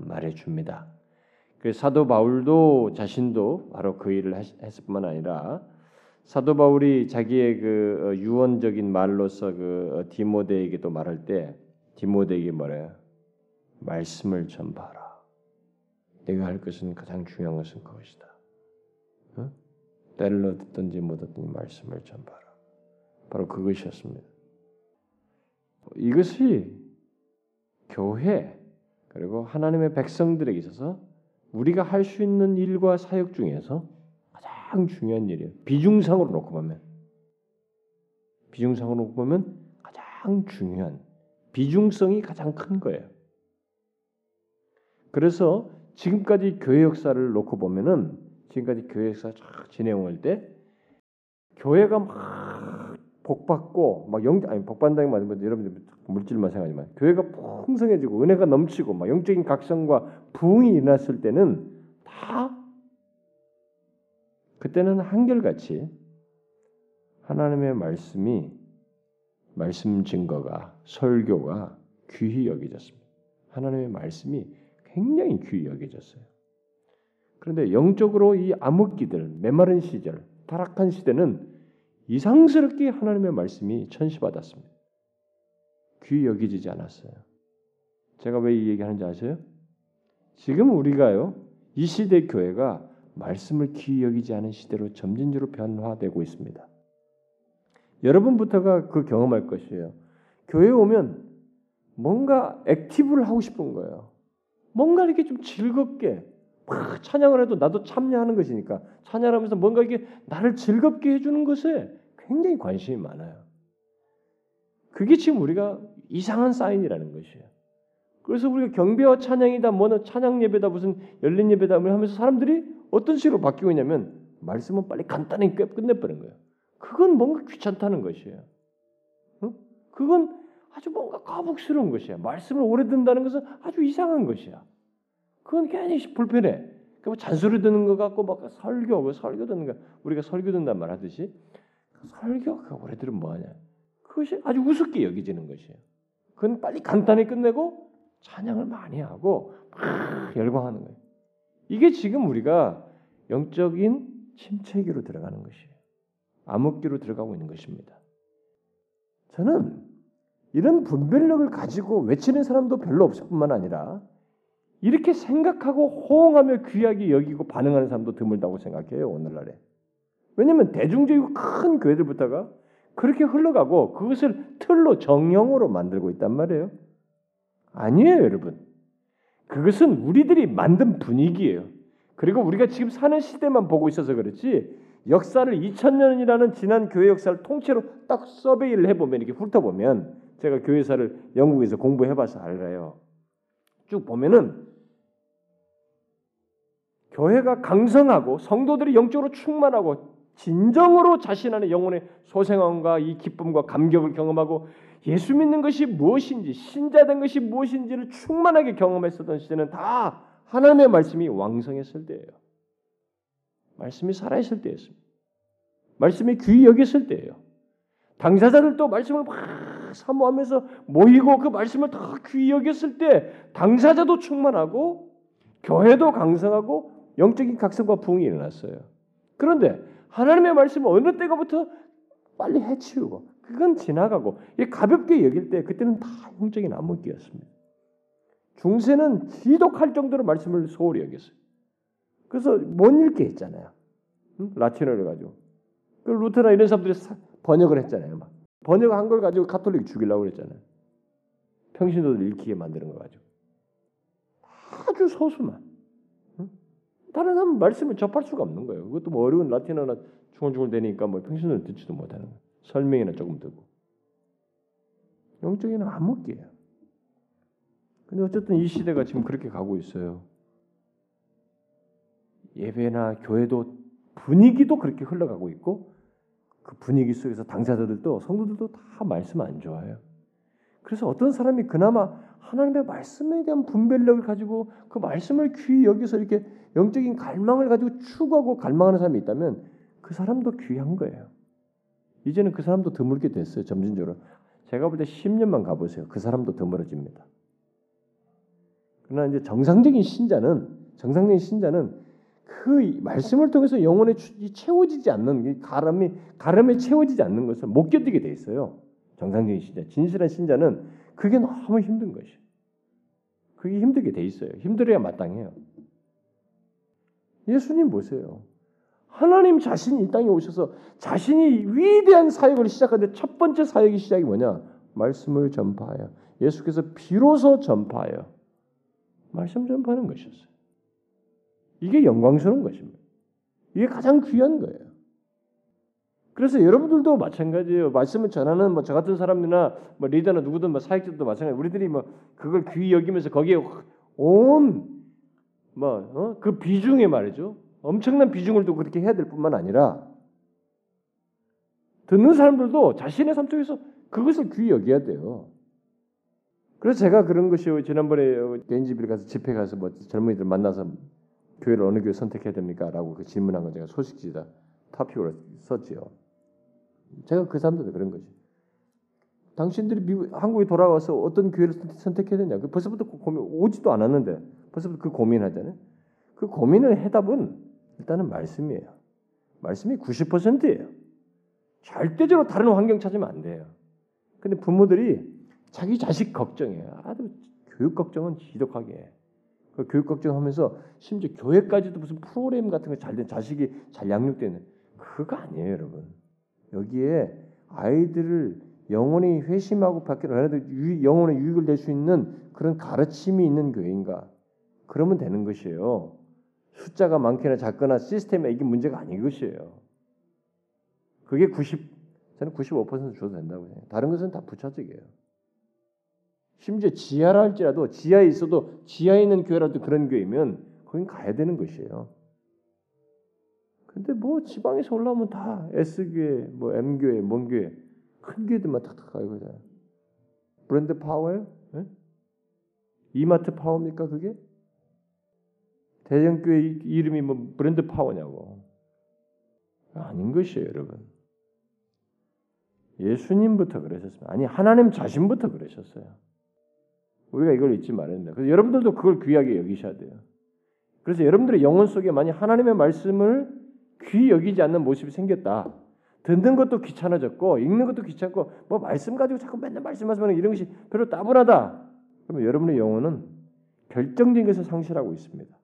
말해 줍니다. 그 사도 바울도 자신도 바로 그 일을 했을 뿐만 아니라 사도 바울이 자기의 그 어, 유언적인 말로서 그 어, 디모데에게도 말할 때 디모데에게 뭐래요? 말씀을 전파하라. 내가 할 것은 가장 중요한 것은 그것이다. 어? 때를 얻든지 못 얻든지 말씀을 전파하라. 바로 그것이었습니다. 이것이 교회 그리고 하나님의 백성들에게 있어서 우리가 할 수 있는 일과 사역 중에서 가장 중요한 일이에요. 비중상으로 놓고 보면 비중상으로 놓고 보면 가장 중요한 비중성이 가장 큰 거예요. 그래서 지금까지 교회 역사를 놓고 보면은 지금까지 교회 역사 쫙 진행할 때 교회가 막 복받고 막 영 아니 복받는다는 말은 뭐 여러분들 물질만 생각하지만 교회가 풍성해지고 은혜가 넘치고 막 영적인 각성과 부흥이 일어났을 때는 다 그때는 한결같이 하나님의 말씀이 말씀 증거가 설교가 귀히 여겨졌습니다. 하나님의 말씀이 굉장히 귀히 여겨졌어요. 그런데 영적으로 이 암흑기들, 메마른 시절, 타락한 시대는 이상스럽게 하나님의 말씀이 천시받았습니다. 귀 여기지지 않았어요. 제가 왜 이 얘기하는지 아세요? 지금 우리가요 이 시대 교회가 말씀을 귀 여기지 않은 시대로 점진적으로 변화되고 있습니다. 여러분부터가 그 경험할 것이에요. 교회 오면 뭔가 액티브를 하고 싶은 거예요. 뭔가 이렇게 좀 즐겁게 막 찬양을 해도 나도 참여하는 것이니까 찬양하면서 뭔가 이게 나를 즐겁게 해주는 것에 굉장히 관심이 많아요. 그게 지금 우리가 이상한 사인이라는 것이에요. 그래서 우리가 경배와 찬양이다, 뭐는 찬양 예배다, 무슨 열린 예배다 뭐 하면서 사람들이 어떤 식으로 바뀌고 있냐면 말씀은 빨리 간단히 끝내버린 거예요. 그건 뭔가 귀찮다는 것이에요. 어? 그건 아주 뭔가 거북스러운 것이야. 말씀을 오래 듣는다는 것은 아주 이상한 것이야. 그건 괜히 불편해. 그 잔소리 듣는 것 같고 막 설교, 뭐 설교 듣는 거 우리가 설교 듣는단 말 하듯이 설교가 오래 들으면 뭐하냐. 그것이 아주 우습게 여기지는 것이에요. 그건 빨리 간단히 끝내고 찬양을 많이 하고 막 열광하는 거예요. 이게 지금 우리가 영적인 침체기로 들어가는 것이에요. 암흑기로 들어가고 있는 것입니다. 저는 이런 분별력을 가지고 외치는 사람도 별로 없을 뿐만 아니라 이렇게 생각하고 호응하며 귀하게 여기고 반응하는 사람도 드물다고 생각해요 오늘날에. 왜냐하면 대중적이고 큰 교회들부터가 그렇게 흘러가고 그것을 틀로 정형으로 만들고 있단 말이에요. 아니에요, 여러분. 그것은 우리들이 만든 분위기예요. 그리고 우리가 지금 사는 시대만 보고 있어서 그렇지 역사를 2000년이라는 지난 교회 역사를 통째로 딱 서베이를 해보면 이렇게 훑어보면 제가 교회사를 영국에서 공부해봐서 알아요.
쭉 보면은 교회가 강성하고 성도들이 영적으로 충만하고 진정으로 자신 안에 영혼의 소생함과 이 기쁨과 감격을 경험하고 예수 믿는 것이 무엇인지 신자된 것이 무엇인지를 충만하게 경험했었던 시대는 다 하나님의 말씀이 왕성했을 때예요. 말씀이 살아있을 때였습니다. 말씀이 귀히 여겼을 때예요. 당사자들도 말씀을 막 사모하면서 모이고 그 말씀을 다 귀히 여겼을 때 당사자도 충만하고 교회도 강성하고 영적인 각성과 부흥이 일어났어요. 그런데 하나님의 말씀을 어느 때가부터 빨리 해치우고 그건 지나가고 가볍게 여길 때 그때는 다 영적인 암흑기였습니다. 중세는 지독할 정도로 말씀을 소홀히 여겼어요. 그래서 못 읽게 했잖아요. 응? 라틴어를 가지고. 그 루터나 이런 사람들이 번역을 했잖아요. 막. 번역한 걸 가지고 가톨릭 죽이려고 그랬잖아요. 평신도들 읽히게 만드는 거 가지고. 아주 소수만. 응? 다른 사람 말씀을 접할 수가 없는 거예요. 그것도 뭐 어려운 라틴어나 중얼중얼 되니까 뭐 평신도를 듣지도 못하는 거예요. 설명이나 조금 듣고. 영적인 암흑기예요. 근데 어쨌든 이 시대가 지금 그렇게 가고 있어요. 예배나 교회도 분위기도 그렇게 흘러가고 있고 그 분위기 속에서 당사자들도 성도들도 다 말씀 안 좋아해요. 그래서 어떤 사람이 그나마 하나님의 말씀에 대한 분별력을 가지고 그 말씀을 귀히 여기서 이렇게 영적인 갈망을 가지고 추구하고 갈망하는 사람이 있다면 그 사람도 귀한 거예요. 이제는 그 사람도 드물게 됐어요. 점진적으로. 제가 볼 때 10년만 가보세요. 그 사람도 드물어집니다. 그러나 이제 정상적인 신자는 정상적인 신자는 그 말씀을 통해서 영혼에 채워지지 않는 가람이 가람에 채워지지 않는 것을 못 견디게 돼 있어요. 정상적인 신자, 진실한 신자는 그게 너무 힘든 것이. 그게 힘들게 돼 있어요. 힘들어야 마땅해요. 예수님 보세요. 하나님 자신이 이 땅에 오셔서 자신이 위대한 사역을 시작하는데 첫 번째 사역의 시작이 뭐냐? 말씀을 전파하여 예수께서 비로소 전파하여 말씀 전파하는 것이었어요. 이게 영광스러운 것입니다. 이게 가장 귀한 거예요. 그래서 여러분들도 마찬가지예요. 말씀을 전하는 뭐 저 같은 사람이나 뭐 리더나 누구든 뭐 사역자도 마찬가지. 우리들이 뭐 그걸 귀히 여기면서 거기에 온뭐그 비중에 말이죠. 엄청난 비중을 두고 그렇게 해야 될 뿐만 아니라 듣는 사람들도 자신의 삶 속에서 그것을 귀히 여겨야 돼요. 그래서 제가 그런 것이 지난번에 개인집에 가서 집회 가서 뭐 젊은이들 만나서 교회를 어느 교회 선택해야 됩니까? 라고 그 질문한 건 제가 소식지다 타픽으로 썼지요. 제가 그 사람들도 그런 거지. 당신들이 미국 한국에 돌아와서 어떤 교회를 선택해야 되냐? 그 벌써부터 그 고민 오지도 않았는데 벌써부터 그 고민하잖아요. 그 고민을 해답은 일단은 말씀이에요. 말씀이 90%예요. 절대적으로 다른 환경 찾으면 안 돼요. 근데 부모들이 자기 자식 걱정해요. 아주 교육 걱정은 지독하게 해. 그 교육 걱정하면서 심지어 교회까지도 무슨 프로그램 같은 거 잘된 자식이 잘 양육되는 그거 아니에요, 여러분. 여기에 아이들을 영혼이 회심하고 받기로 하나도 영혼의 유익을 낼 수 있는 그런 가르침이 있는 교회인가? 그러면 되는 것이에요. 숫자가 많거나 작거나 시스템에 이게 문제가 아닌 것이에요. 그게 90 저는 95% 줘도 된다고 해요. 다른 것은 다 부차적이에요. 심지어 지하라 할지라도 지하에 있어도 지하에 있는 교회라도 그런 교회면 거긴 가야 되는 것이에요. 근데 뭐 지방에서 올라오면 다 S교회, 뭐 M교회, 뭔 교회 큰 교회들만 탁탁 가고 그러잖아요. 브랜드 파워예요? 네? 이마트 파워입니까 그게? 대형 교회 이름이 뭐 브랜드 파워냐고. 아닌 것이에요 여러분. 예수님부터 그러셨습니다. 아니 하나님 자신부터 그러셨어요. 우리가 이걸 잊지 말아야 된다. 그래서 여러분들도 그걸 귀하게 여기셔야 돼요. 그래서 여러분들의 영혼 속에 만약 하나님의 말씀을 귀히 여기지 않는 모습이 생겼다. 듣는 것도 귀찮아졌고 읽는 것도 귀찮고 뭐 말씀 가지고 자꾸 맨날 말씀하시면 이런 것이 별로 따분하다. 그러면 여러분의 영혼은 결정적인 것을 상실하고 있습니다.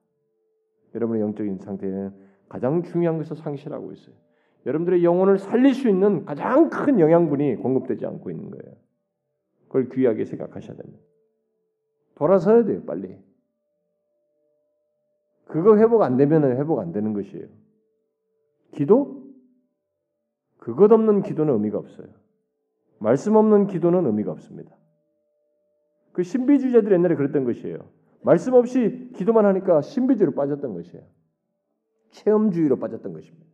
여러분의 영적인 상태는 가장 중요한 것을 상실하고 있어요. 여러분들의 영혼을 살릴 수 있는 가장 큰 영양분이 공급되지 않고 있는 거예요. 그걸 귀하게 생각하셔야 됩니다. 돌아서야 돼요, 빨리. 그거 회복 안 되면 회복 안 되는 것이에요. 기도? 그것 없는 기도는 의미가 없어요. 말씀 없는 기도는 의미가 없습니다. 그 신비주의자들이 옛날에 그랬던 것이에요. 말씀 없이 기도만 하니까 신비주의로 빠졌던 것이에요. 체험주의로 빠졌던 것입니다.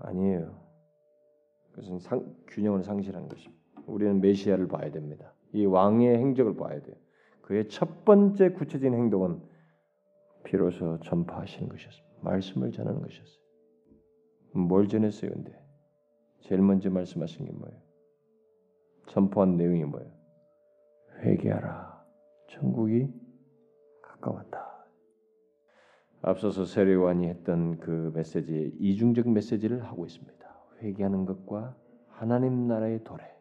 아니에요. 그것은 상, 균형을 상실한 것입니다. 우리는 메시아를 봐야 됩니다. 이 왕의 행적을 봐야 돼요. 그의 첫 번째 구체적인 행동은 비로소 전파하시는 것이었습니다. 말씀을 전하는 것이었어요. 뭘 전했어요, 근데? 제일 먼저 말씀하신 게 뭐예요? 전포한 내용이 뭐예요? 회개하라. 천국이 가까웠다. 앞서서 세례요한이 했던 그 메시지 이중적 메시지를 하고 있습니다. 회개하는 것과 하나님 나라의 도래.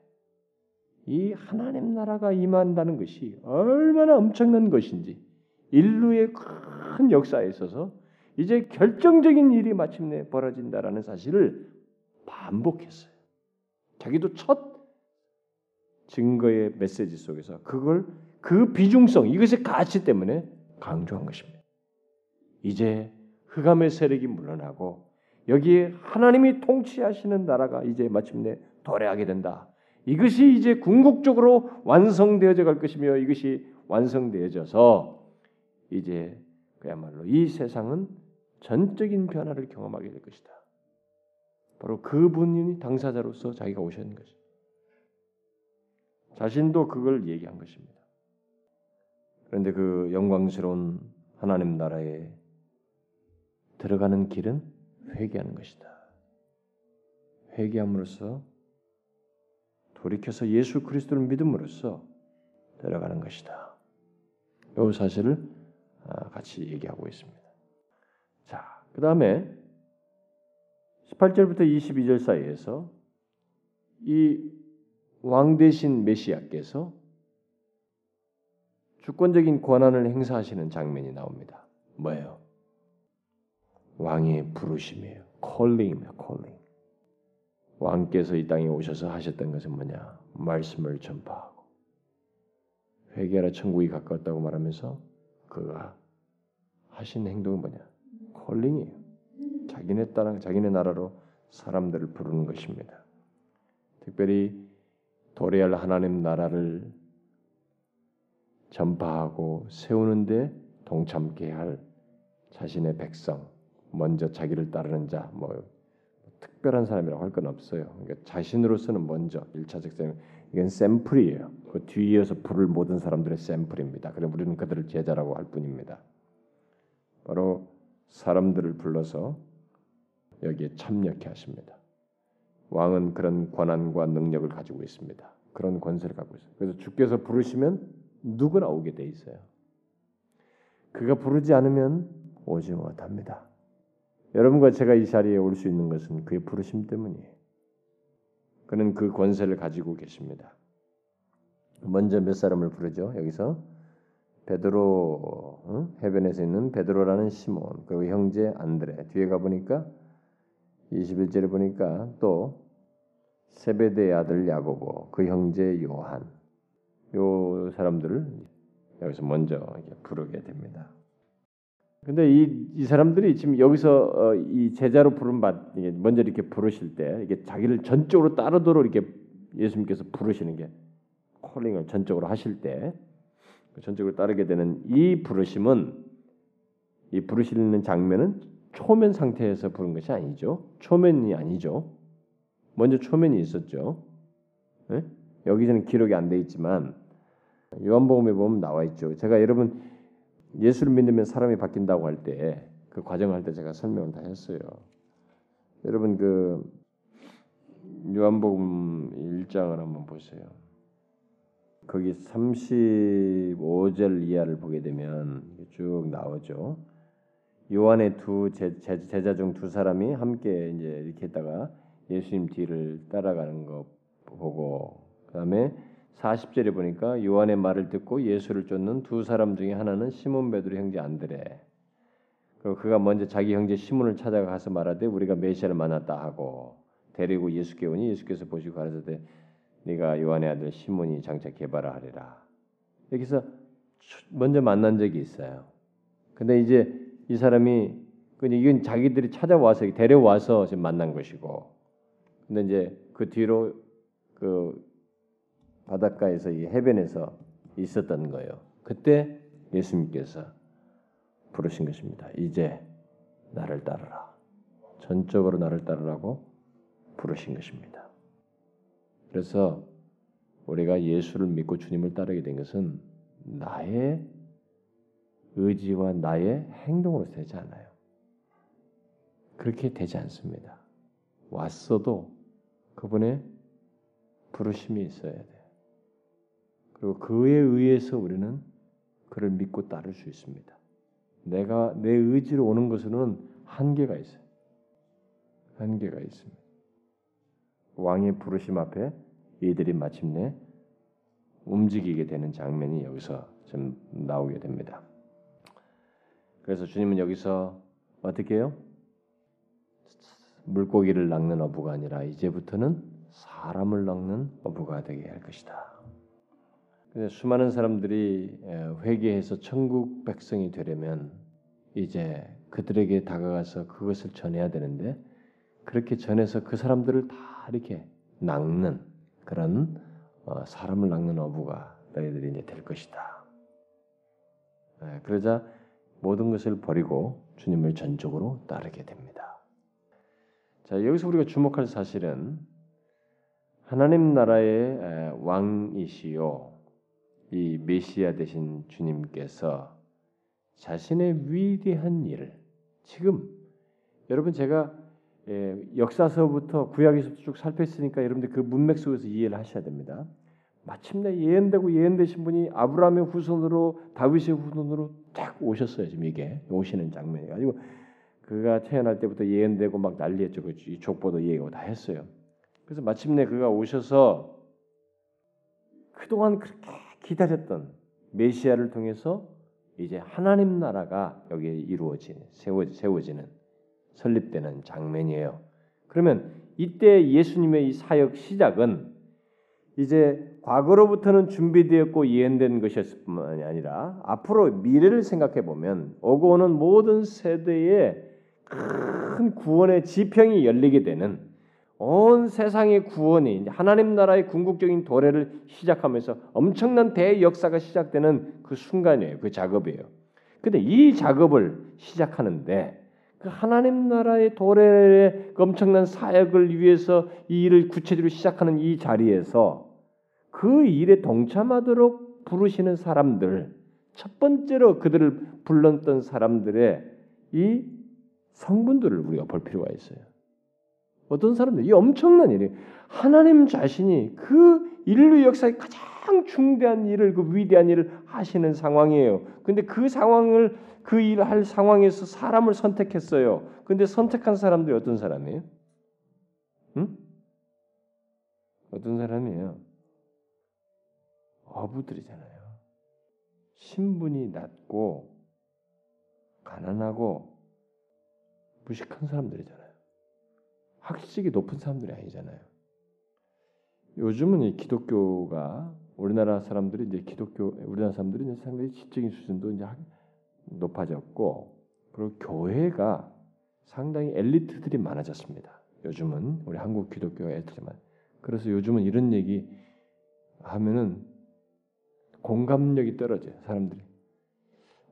이 하나님 나라가 임한다는 것이 얼마나 엄청난 것인지 인류의 큰 역사에 있어서 이제 결정적인 일이 마침내 벌어진다라는 사실을 반복했어요. 자기도 첫 증거의 메시지 속에서 그걸 그 비중성 이것의 가치 때문에 강조한 것입니다. 이제 흑암의 세력이 물러나고 여기에 하나님이 통치하시는 나라가 이제 마침내 도래하게 된다. 이것이 이제 궁극적으로 완성되어져 갈 것이며 이것이 완성되어져서 이제 그야말로 이 세상은 전적인 변화를 경험하게 될 것이다. 바로 그분이 당사자로서 자기가 오셨는 것입니다. 자신도 그걸 얘기한 것입니다. 그런데 그 영광스러운 하나님 나라에 들어가는 길은 회개하는 것이다. 회개함으로써 돌이켜서 예수 그리스도를 믿음으로써 들어가는 것이다. 이 사실을 아, 같이 얘기하고 있습니다. 자, 그 다음에 18절부터 22절 사이에서 이 왕 대신 메시아께서 주권적인 권한을 행사하시는 장면이 나옵니다. 뭐예요? 왕의 부르심이에요. 콜링입니다. 콜링. 왕께서 이 땅에 오셔서 하셨던 것은 뭐냐? 말씀을 전파하고 회개하라 천국이 가까웠다고 말하면서 그가 하신 행동은 뭐냐? 콜링이에요. 자기네 따라 자기네 나라로 사람들을 부르는 것입니다. 특별히 도래할 하나님 나라를 전파하고 세우는데 동참케 할 자신의 백성, 먼저 자기를 따르는 자, 뭐 특별한 사람이라고 할 건 없어요. 그러니까 자신으로서는 먼저 일차적 샘, 이건 샘플이에요. 그 뒤이어서 부를 모든 사람들의 샘플입니다. 그래 우리는 그들을 제자라고 할 뿐입니다. 바로 사람들을 불러서 여기에 참여케 하십니다. 왕은 그런 권한과 능력을 가지고 있습니다. 그런 권세를 갖고 있어요. 그래서 주께서 부르시면 누구나 오게 돼 있어요. 그가 부르지 않으면 오지 못합니다. 여러분과 제가 이 자리에 올 수 있는 것은 그의 부르심 때문이에요. 그는 그 권세를 가지고 계십니다. 먼저 몇 사람을 부르죠? 여기서 베드로 응? 해변에서 있는 베드로라는 시몬 그리고 형제 안드레 뒤에 가 보니까 21절에 보니까 또 세베대의 아들 야고보 그 형제 요한 요 사람들을 여기서 먼저 부르게 됩니다. 근데 이, 이 사람들이 지금 여기서 어, 이 제자로 부른 받 먼저 이렇게 부르실 때 이게 자기를 전적으로 따르도록 이렇게 예수님께서 부르시는 게 콜링을 전적으로 하실 때 전적으로 따르게 되는 이 부르심은 이 부르시는 장면은 초면 상태에서 부른 것이 아니죠. 초면이 아니죠. 먼저 초면이 있었죠. 네? 여기서는 기록이 안 돼 있지만 요한복음에 보면 나와 있죠. 제가 여러분 예수를 믿으면 사람이 바뀐다고 할 때 그 과정을 할 때 제가 설명을 다 했어요. 여러분 그 요한복음 1장을 한번 보세요. 거기 35절 이하를 보게 되면 쭉 나오죠. 요한의 두 제, 자중 두 사람이 함께 이제 이렇게 했다가 예수님 뒤를 따라가는 거 보고 그다음에 40절에 보니까 요한의 말을 듣고 예수를 쫓는 두 사람 중에 하나는 시몬 베드로 형제 안드레. 그리고 그가 먼저 자기 형제 시몬을 찾아가서 말하되 우리가 메시아를 만났다 하고 데리고 예수께 오니 예수께서 보시고 가라사대 네가 요한의 아들 시몬이 장차 개발하 하리라. 여기서 먼저 만난 적이 있어요. 근데 이제 이 사람이 이건 자기들이 찾아와서 데려와서 지금 만난 것이고, 근데 이제 그 뒤로 그 바닷가에서 이 해변에서 있었던 거예요. 그때
예수님께서 부르신 것입니다. 이제 나를 따르라. 전적으로 나를 따르라고 부르신 것입니다. 그래서 우리가 예수를 믿고 주님을 따르게 된 것은 나의 의지와 나의 행동으로 되지 않아요. 그렇게 되지 않습니다. 왔어도 그분의 부르심이 있어야 돼요. 그리고 그에 의해서 우리는 그를 믿고 따를 수 있습니다. 내가 내 의지로 오는 것은 한계가 있어요. 한계가 있습니다. 왕의 부르심 앞에 이들이 마침내 움직이게 되는 장면이 여기서 좀 나오게 됩니다. 그래서 주님은 여기서 어떻게 해요? 물고기를 낚는 어부가 아니라 이제부터는 사람을 낚는 어부가 되게 할 것이다. 근데 수많은 사람들이 회개해서 천국 백성이 되려면 이제 그들에게 다가가서 그것을 전해야 되는데 그렇게 전해서 그 사람들을 다 이렇게 낚는 그런 어, 사람을 낚는 어부가 너희들이 이제 될 것이다. 그러자 모든 것을 버리고 주님을 전적으로 따르게 됩니다. 자 여기서 우리가 주목할 사실은 하나님 나라의 왕이시요 이 메시아 되신 주님께서 자신의 위대한 일을 지금 여러분 제가 역사서부터 구약에서부터 쭉 살폈으니까 여러분들 그 문맥 속에서 이해를 하셔야 됩니다. 마침내 예언되고 예언되신 분이 아브라함의 후손으로 다윗의 후손으로 딱 오셨어요. 지금 이게 오시는 장면이 가지고 그가 태어날 때부터 예언되고 막 난리였죠. 그 족보도 예고 다 했어요. 그래서 마침내 그가 오셔서 그동안 그렇게 기다렸던 메시아를 통해서 이제 하나님 나라가 여기에 이루어지는 세워지는 설립되는 장면이에요. 그러면 이때 예수님의 이 사역 시작은 이제 과거로부터는 준비되었고 예언된 것이었을 뿐만이 아니라 앞으로 미래를 생각해 보면 오고 오는 모든 세대에 큰 구원의 지평이 열리게 되는 온 세상의 구원이 하나님 나라의 궁극적인 도래를 시작하면서 엄청난 대역사가 시작되는 그 순간이에요. 그 작업이에요. 근데 이 작업을 시작하는데 그 하나님 나라의 도래의 그 엄청난 사역을 위해서 이 일을 구체적으로 시작하는 이 자리에서 그 일에 동참하도록 부르시는 사람들 첫 번째로 그들을 불렀던 사람들의 이 성분들을 우리가 볼 필요가 있어요. 어떤 사람들 이 엄청난 일이 하나님 자신이 그 인류 역사의 가장 중대한 일을 그 위대한 일을 하시는 상황이에요. 근데 그 상황을 그 일을 할 상황에서 사람을 선택했어요. 근데 선택한 사람들이 어떤 사람이에요? 응? 어떤 사람이에요? 어부들이잖아요. 신분이 낮고 가난하고 무식한 사람들이잖아요. 학식이 높은 사람들이 아니잖아요. 요즘은 이 기독교가 우리나라 사람들이 이제 기독교 우리나라 사람들이 이제 상당히 지적인 수준도 이제 높아졌고 그리고 교회가 상당히 엘리트들이 많아졌습니다. 요즘은 우리 한국 기독교가 엘리트지만 그래서 요즘은 이런 얘기 하면은 공감력이 떨어져요 사람들이.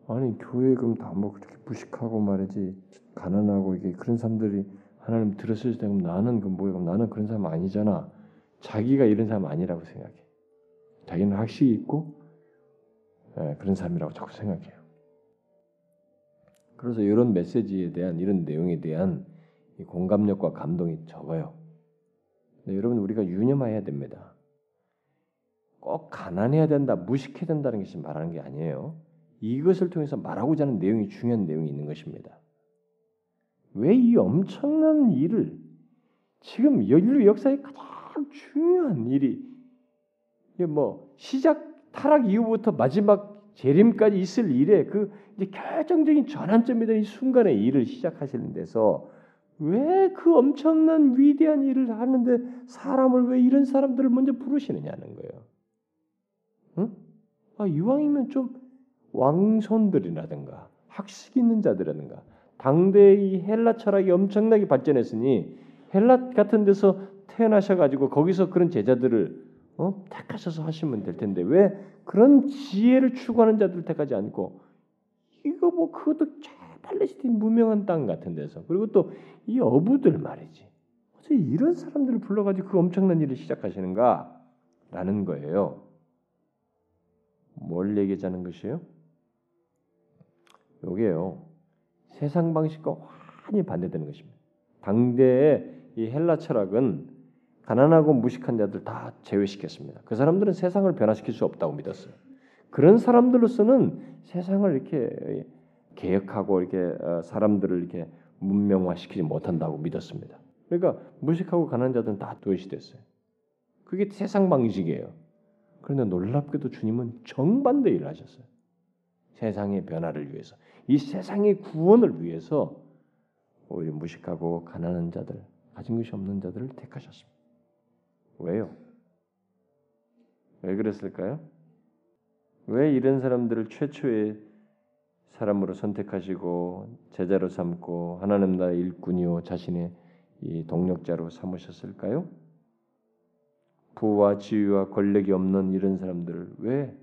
아니 교회 그럼 다뭐 그렇게 무식하고 말이지 가난하고 이게 그런 사람들이 하나님 들었을 때 그럼 나는 그 뭐야? 그럼 나는 그런 사람 아니잖아. 자기가 이런 사람 아니라고 생각해. 자기는 학식이 있고 예, 그런 사람이라고 자꾸 생각해요. 그래서 이런 메시지에 대한 이런 내용에 대한 공감력과 감동이 적어요. 여러분 우리가 유념해야 됩니다. 꼭 가난해야 된다, 무식해야 된다는 것이 말하는 게 아니에요. 이것을 통해서 말하고자 하는 내용이 중요한 내용이 있는 것입니다. 왜 이 엄청난 일을 지금 인류 역사의 가장 중요한 일이 뭐 시작 타락 이후부터 마지막 재림까지 있을 일에 그 이제 결정적인 전환점이 되는 이 순간에 일을 시작하시는 데서 왜 그 엄청난 위대한 일을 하는데 사람을 왜 이런 사람들을 먼저 부르시느냐는 거예요. 응? 아, 이왕이면 좀 왕손들이라든가 학식 있는 자들이라든가 당대의 헬라 철학이 엄청나게 발전했으니 헬라 같은 데서 태어나셔가지고 거기서 그런 제자들을 어? 택하셔서 하시면 될 텐데 왜
그런 지혜를 추구하는 자들을 택하지 않고 이거 뭐 그것도 저 팔레스틴 무명한 땅 같은 데서 그리고 또 이 어부들 말이지. 어떻게 이런 사람들을 불러가지고 그 엄청난 일을 시작하시는가라는 거예요. 뭘 얘기하자는 것이에요? 요게요. 세상 방식과 완전히 반대되는 것입니다. 당대의 이 헬라 철학은 가난하고 무식한 자들 다 제외시켰습니다. 그 사람들은 세상을 변화시킬 수 없다고 믿었어요. 그런 사람들로서는 세상을 이렇게 개혁하고 이렇게 어, 사람들을 이렇게 문명화시키지 못한다고 믿었습니다. 그러니까 무식하고 가난한 자들은 다 도외시됐어요. 그게 세상 방식이에요. 그런데 놀랍게도 주님은 정반대 일을 하셨어요. 세상의 변화를 위해서, 이 세상의 구원을 위해서 오히려 무식하고 가난한 자들, 가진 것이 없는 자들을 택하셨습니다. 왜요? 왜 그랬을까요? 왜 이런 사람들을 최초의 사람으로 선택하시고 제자로 삼고 하나님 나라의 일꾼이요 자신의 이 동력자로 삼으셨을까요? 부와 지위와 권력이 없는 이런 사람들을 왜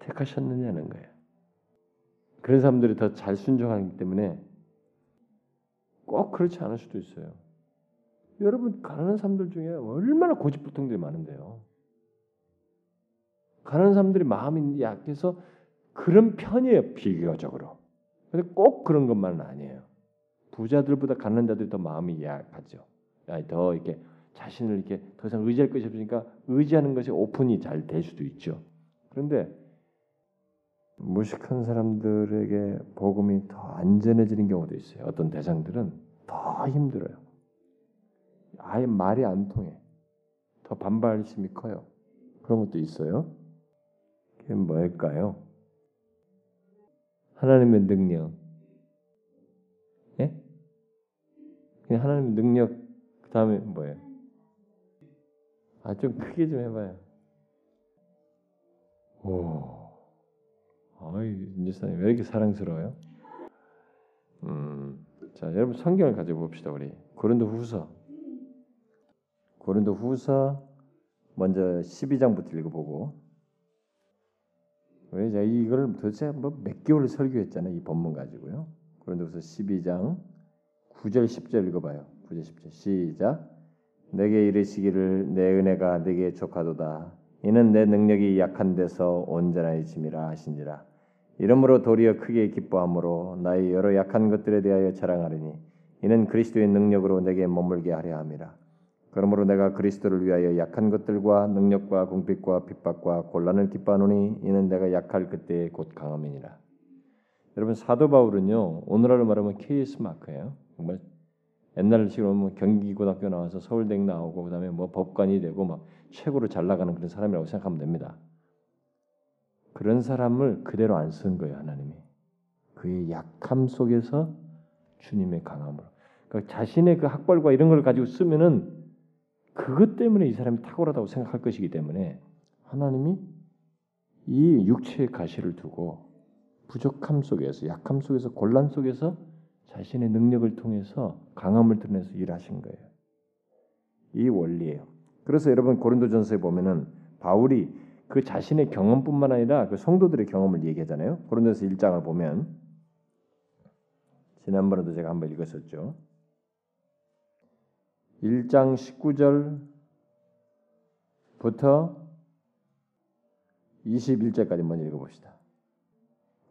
택하셨느냐는 거예요. 그런 사람들이 더 잘 순종하기 때문에 꼭 그렇지 않을 수도 있어요. 여러분 가난한 사람들 중에 얼마나 고집불통들이 많은데요. 가난한 사람들이 마음이 약해서 그런 편이에요 비교적으로. 근데 꼭 그런 것만은 아니에요. 부자들보다 가난한 자들이 더 마음이 약하죠. 아니, 더 이렇게 자신을 이렇게 더 이상 의지할 것이 없으니까 의지하는 것이 오픈이 잘 될 수도 있죠. 그런데 무식한 사람들에게 복음이 더 안전해지는 경우도 있어요. 어떤 대상들은 더 힘들어요. 아예 말이 안 통해. 더 반발심이 커요. 그런 것도 있어요. 그게 뭘까요? 하나님의 능력. 예? 그냥 하나님의 능력 그 다음에 뭐예요? 아 좀 크게 좀 해봐요. 오, 아이 인재사님 왜 이렇게 사랑스러워요? 음, 자 여러분 성경을 가져 봅시다 우리 고린도 후서. 고린도 후서 먼저 12장부터 읽어보고 왜 제가 이걸 도대체 뭐 몇 개월을 설교했잖아요. 이 본문 가지고요. 그런데서 12장 9절 10절 읽어봐요. 9절 10절 시작. 내게 이르시기를 내 은혜가 내게 족하도다. 이는 내 능력이 약한 데서 온전하여짐이라 하신지라. 이러므로 도리어 크게 기뻐함으로 나의 여러 약한 것들에 대하여 자랑하리니 이는 그리스도의 능력으로 내게 머물게 하려 함이라. 그러므로 내가 그리스도를 위하여 약한 것들과 능력과 궁핍과 핍박과 곤란을 기뻐하노니 이는 내가 약할 그때에 곧 강함이니라. 여러분 사도 바울은요 오늘날로 말하면 KS 마크예요. 정말 옛날식으로 뭐 경기고등학교 나와서 서울대 나오고 그다음에 뭐 법관이 되고 막 최고로 잘 나가는 그런 사람이라고 생각하면 됩니다. 그런 사람을 그대로 안 쓴 거예요 하나님이. 그의 약함 속에서 주님의 강함으로. 그러니까 자신의 그 학벌과 이런 걸 가지고 쓰면은 그것 때문에 이 사람이 탁월하다고 생각할 것이기 때문에 하나님이 이 육체의 가시를 두고 부족함 속에서 약함 속에서 곤란 속에서 자신의 능력을 통해서 강함을 드러내서 일하신 거예요. 이 원리예요. 그래서 여러분 고린도전서에 보면은 바울이 그 자신의 경험뿐만 아니라 그 성도들의 경험을 얘기하잖아요. 고린도서 1장을 보면 지난번에도 제가 한번 읽었었죠. 1장 19절부터 21절까지 먼저 읽어봅시다.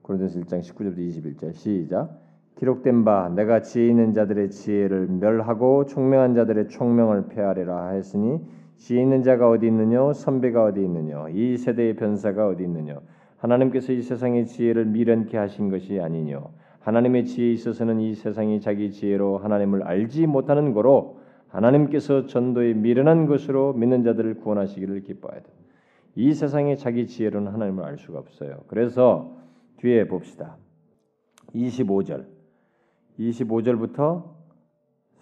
고린도서 1장 19절부터 21절 시작. 기록된 바 내가 지혜 있는 자들의 지혜를 멸하고 총명한 자들의 총명을 폐하리라 하였으니 지혜 있는 자가 어디 있느냐 선배가 어디 있느냐 이 세대의 변사가 어디 있느냐 하나님께서 이 세상의 지혜를 미련케 하신 것이 아니뇨 하나님의 지혜에 있어서는 이 세상이 자기 지혜로 하나님을 알지 못하는 거로 하나님께서 전도에 미련한 것으로 믿는 자들을 구원하시기를 돼. 이 세상에 자기 지혜로는 하나님을 알 수가 없어요. 그래서 뒤에 봅시다. 25절. 25절부터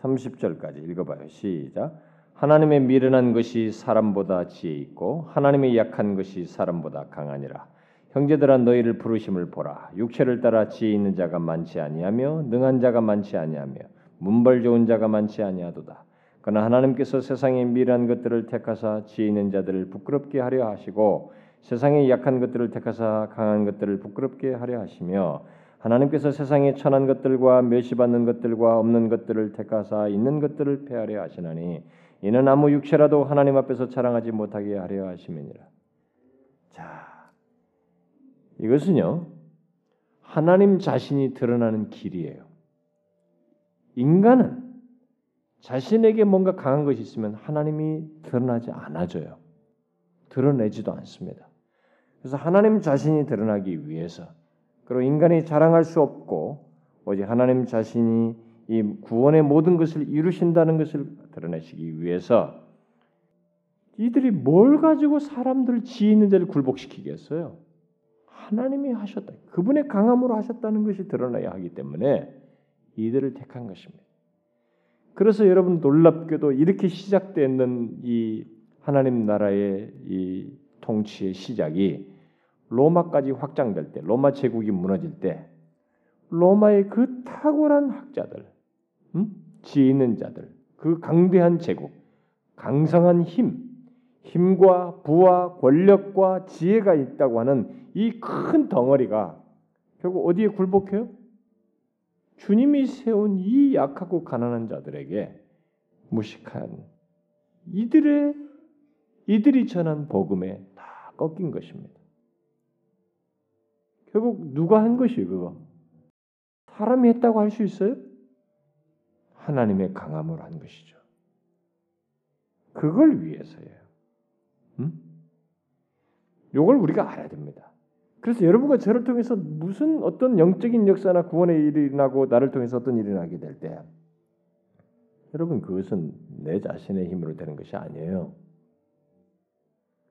30절까지 읽어봐요. 시작. 하나님의 미련한 것이 사람보다 지혜 있고 하나님의 약한 것이 사람보다 강하니라. 형제들아 너희를 부르심을 보라. 육체를 따라 지혜 있는 자가 많지 아니하며 능한 자가 많지 아니하며 문벌 좋은 자가 많지 아니하도다. 그러나 하나님께서 세상의 미련한 것들을 택하사 지혜 있는 자들을 부끄럽게 하려 하시고 세상의 약한 것들을 택하사 강한 것들을 부끄럽게 하려 하시며 하나님께서 세상의 천한 것들과 멸시받는 것들과 없는 것들을 택하사 있는 것들을 폐하려 하시나니 이는 아무 육체라도 하나님 앞에서 자랑하지 못하게 하려 하심이니라. 자, 이것은요 하나님 자신이 드러나는 길이에요. 인간은 자신에게 뭔가 강한 것이 있으면 하나님이 드러나지 않아져요. 드러내지도 않습니다. 그래서 하나님 자신이 드러나기 위해서 그리고 인간이 자랑할 수 없고 오직 하나님 자신이 이 구원의 모든 것을 이루신다는 것을 드러내시기 위해서 이들이 뭘 가지고 사람들 지 있는 데를 굴복시키겠어요? 하나님이 하셨다. 그분의 강함으로 하셨다는 것이 드러나야 하기 때문에 이들을 택한 것입니다. 그래서 여러분 놀랍게도 이렇게 시작되는 이 하나님 나라의 이 통치의 시작이 로마까지 확장될 때, 로마 제국이 무너질 때, 로마의 그 탁월한 학자들, 음? 지혜 있는 자들, 그 강대한 제국, 강성한 힘, 힘과 부와 권력과 지혜가 있다고 하는 이 큰 덩어리가 결국 어디에 굴복해요? 주님이 세운 이 약하고 가난한 자들에게 무식한 이들의 이들이 전한 복음에 다 꺾인 것입니다. 결국 누가 한 것이에요, 그거? 사람이 했다고 할 수 있어요? 하나님의 강함으로 한 것이죠. 그걸 위해서예요. 음? 요걸 우리가 알아야 됩니다. 그래서 여러분과 저를 통해서 무슨 어떤 영적인 역사나 구원의 일이 일어나고 나를 통해서 어떤 일이 일어나게 될 때, 여러분 그것은 내 자신의 힘으로 되는 것이 아니에요.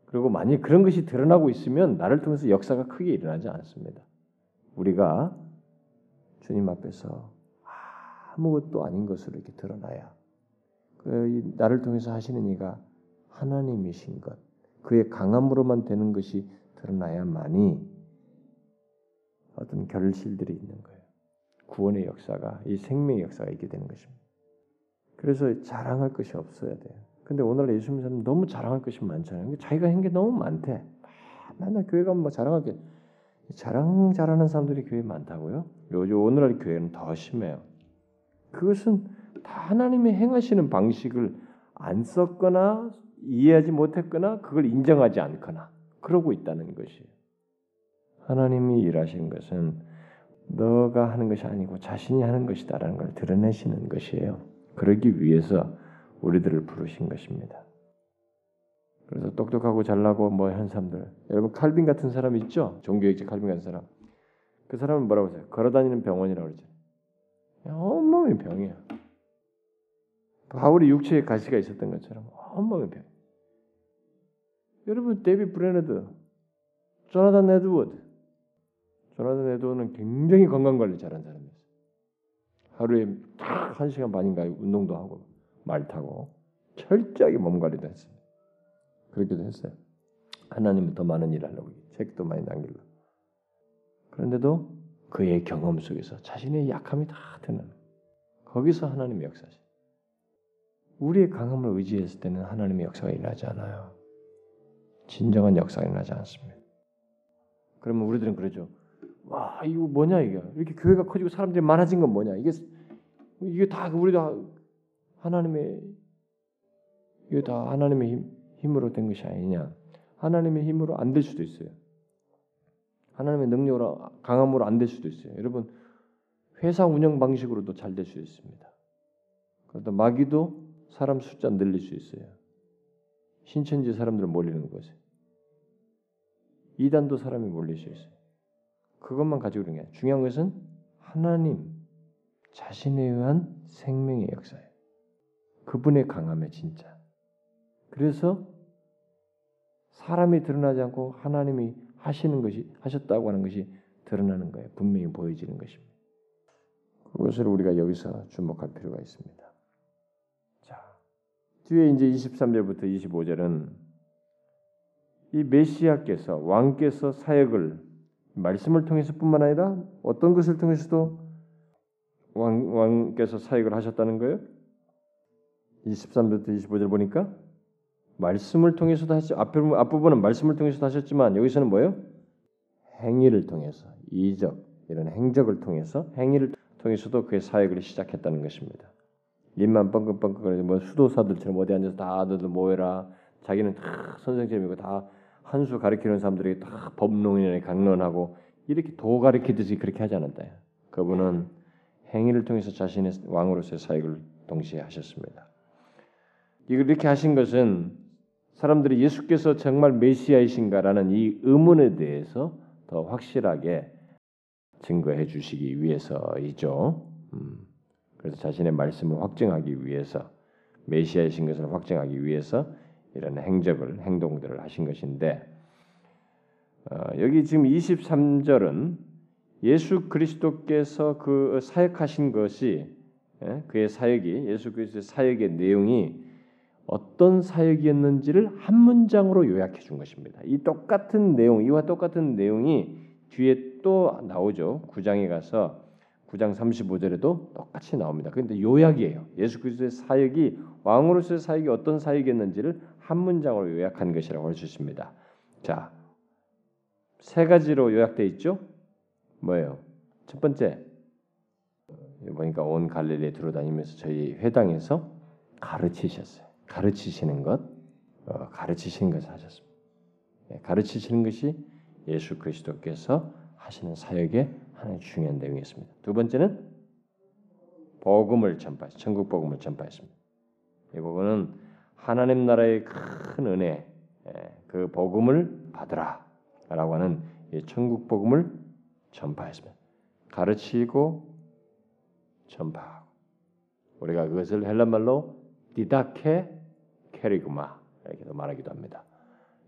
그리고 만약 그런 것이 드러나고 있으면 나를 통해서 역사가 크게 일어나지 않습니다. 우리가 주님 앞에서 아무것도 아닌 것으로 이렇게 드러나야 그 나를 통해서 하시는 이가 하나님이신 것, 그의 강함으로만 되는 것이 드러나야만이 어떤 결실들이 있는 거예요. 구원의 역사가 이 생명의 역사가 있게 되는 것입니다. 그래서 자랑할 것이 없어야 돼요. 근데 오늘 예수 믿는 사람 너무 자랑할 것이 많잖아요. 자기가 한 게 너무 많대. 맨날 교회 가면 뭐 자랑할 게 자랑 잘하는 사람들이 교회에 많다고요? 요즘 오늘날 교회는 더 심해요. 그것은 다 하나님이 행하시는 방식을 안 썼거나 이해하지 못했거나 그걸 인정하지 않거나 그러고 있다는 것이에요. 하나님이 일하시는 것은 너가 하는 것이 아니고 자신이 하는 것이다라는 걸 드러내시는 것이에요. 그러기 위해서 우리들을 부르신 것입니다. 그래서 똑똑하고 잘나고 뭐 한 사람들, 여러분 칼빈 같은 사람 있죠? 종교개혁자 칼빈 같은 사람. 그 사람은 뭐라고 하세요? 걸어다니는 병원이라고 그러죠. 온몸이 병이야. 바울이 육체에 가시가 있었던 것처럼 온몸이 병. 여러분 데이비드 브레이너드, 조나단 에드워드, 조나단 에드워드는 굉장히 건강 관리 잘한 사람이었어요. 하루에 딱 한 시간 반인가 운동도 하고 말 타고 철저하게 몸 관리도 했어요. 그렇게도 했어요. 하나님은 더 많은 일 하려고 책도 많이 남길러. 그런데도 그의 경험 속에서 자신의 약함이 다 드러나는 거기서 하나님의 역사지. 우리의 강함을 의지했을 때는 하나님의 역사가 일어나지 않아요. 진정한 역사가 일어나지 않습니다. 그러면 우리들은 그러죠. 와 이거 뭐냐 이게 이렇게 교회가 커지고 사람들이 많아진 건 뭐냐 이게 이게 다 우리가 하나님의 이게 다 하나님의 힘, 힘으로 된 것이 아니냐? 하나님의 힘으로 안 될 수도 있어요. 하나님의 능력으로 강함으로 안 될 수도 있어요. 여러분 회사 운영 방식으로도 잘 될 수 있습니다. 그러다 마귀도 사람 숫자 늘릴 수 있어요. 신천지 사람들 몰리는 것에 이단도 사람이 몰릴 수 있어요. 그것만 가지고 그런 게 중요한 것은 하나님 자신에 의한 생명의 역사예요. 그분의 강함에 진짜. 그래서 사람이 드러나지 않고 하나님이 하시는 것이 하셨다고 하는 것이 드러나는 거예요. 분명히 보여지는 것입니다. 그것을 우리가 여기서 주목할 필요가 있습니다. 자, 뒤에 이제 23절부터 25절은 이 메시아께서 왕께서 사역을 말씀을 통해서뿐만 아니라 어떤 것을 통해서도 왕, 왕께서 사역을 하셨다는 거예요. 23절부터 25절 보니까 말씀을 통해서도 하시 앞부분 앞부분은 말씀을 통해서도 하셨지만 여기서는 뭐예요? 행위를 통해서 이적 이런 행적을 통해서 행위를 통해서도 그의 사역을 시작했다는 것입니다. 입만 뻥긋뻥긋거리고 뭐 수도사들처럼 어디 앉아서 다들 모여라. 자기는 다 선생님이고 다 한 수 가르치는 사람들이 다 법론에 강론하고 이렇게 도 가르치듯이 그렇게 하지 않았다. 그분은 행위를 통해서 자신의 왕으로서의 사역을 동시에 하셨습니다. 이렇게 하신 것은 사람들이 예수께서 정말 메시아이신가라는 이 의문에 대해서 더 확실하게 증거해 주시기 위해서이죠. 음, 그래서 자신의 말씀을 확증하기 위해서 메시아이신 것을 확증하기 위해서 이런 행적을 행동들을 하신 것인데 어, 여기 지금 23절은 예수 그리스도께서 그 사역하신 것이 예? 그의 사역이 예수 그리스도의 사역의 내용이 어떤 사역이었는지를 한 문장으로 요약해 준 것입니다. 이 똑같은 내용, 이와 똑같은 내용이 뒤에 또 나오죠. 9장에 가서 9장 35절에도 똑같이 나옵니다. 그런데 요약이에요. 예수 그리스도의 사역이 왕으로서의 사역이 어떤 사역이었는지를 한 문장으로 요약한 것이라고 할 수 있습니다. 자, 세 가지로 요약돼 있죠. 뭐예요? 첫 번째, 보니까 온 갈릴리에 들어다니면서 저희 회당에서 가르치셨어요. 가르치시는 것, 어, 가르치시는 것을 하셨습니다. 네, 가르치시는 것이 예수 그리스도께서 하시는 사역의 하나의 중요한 내용이었습니다. 두 번째는 복음을 전파, 천국 복음을 전파했습니다. 이 복음은 하나님 나라의 큰 은혜, 그 복음을 받으라라고 하는 이 천국 복음을 전파했습니다. 가르치고 전파하고 우리가 그것을 헬란 말로 디다케 캐리그마 이렇게도 말하기도 합니다.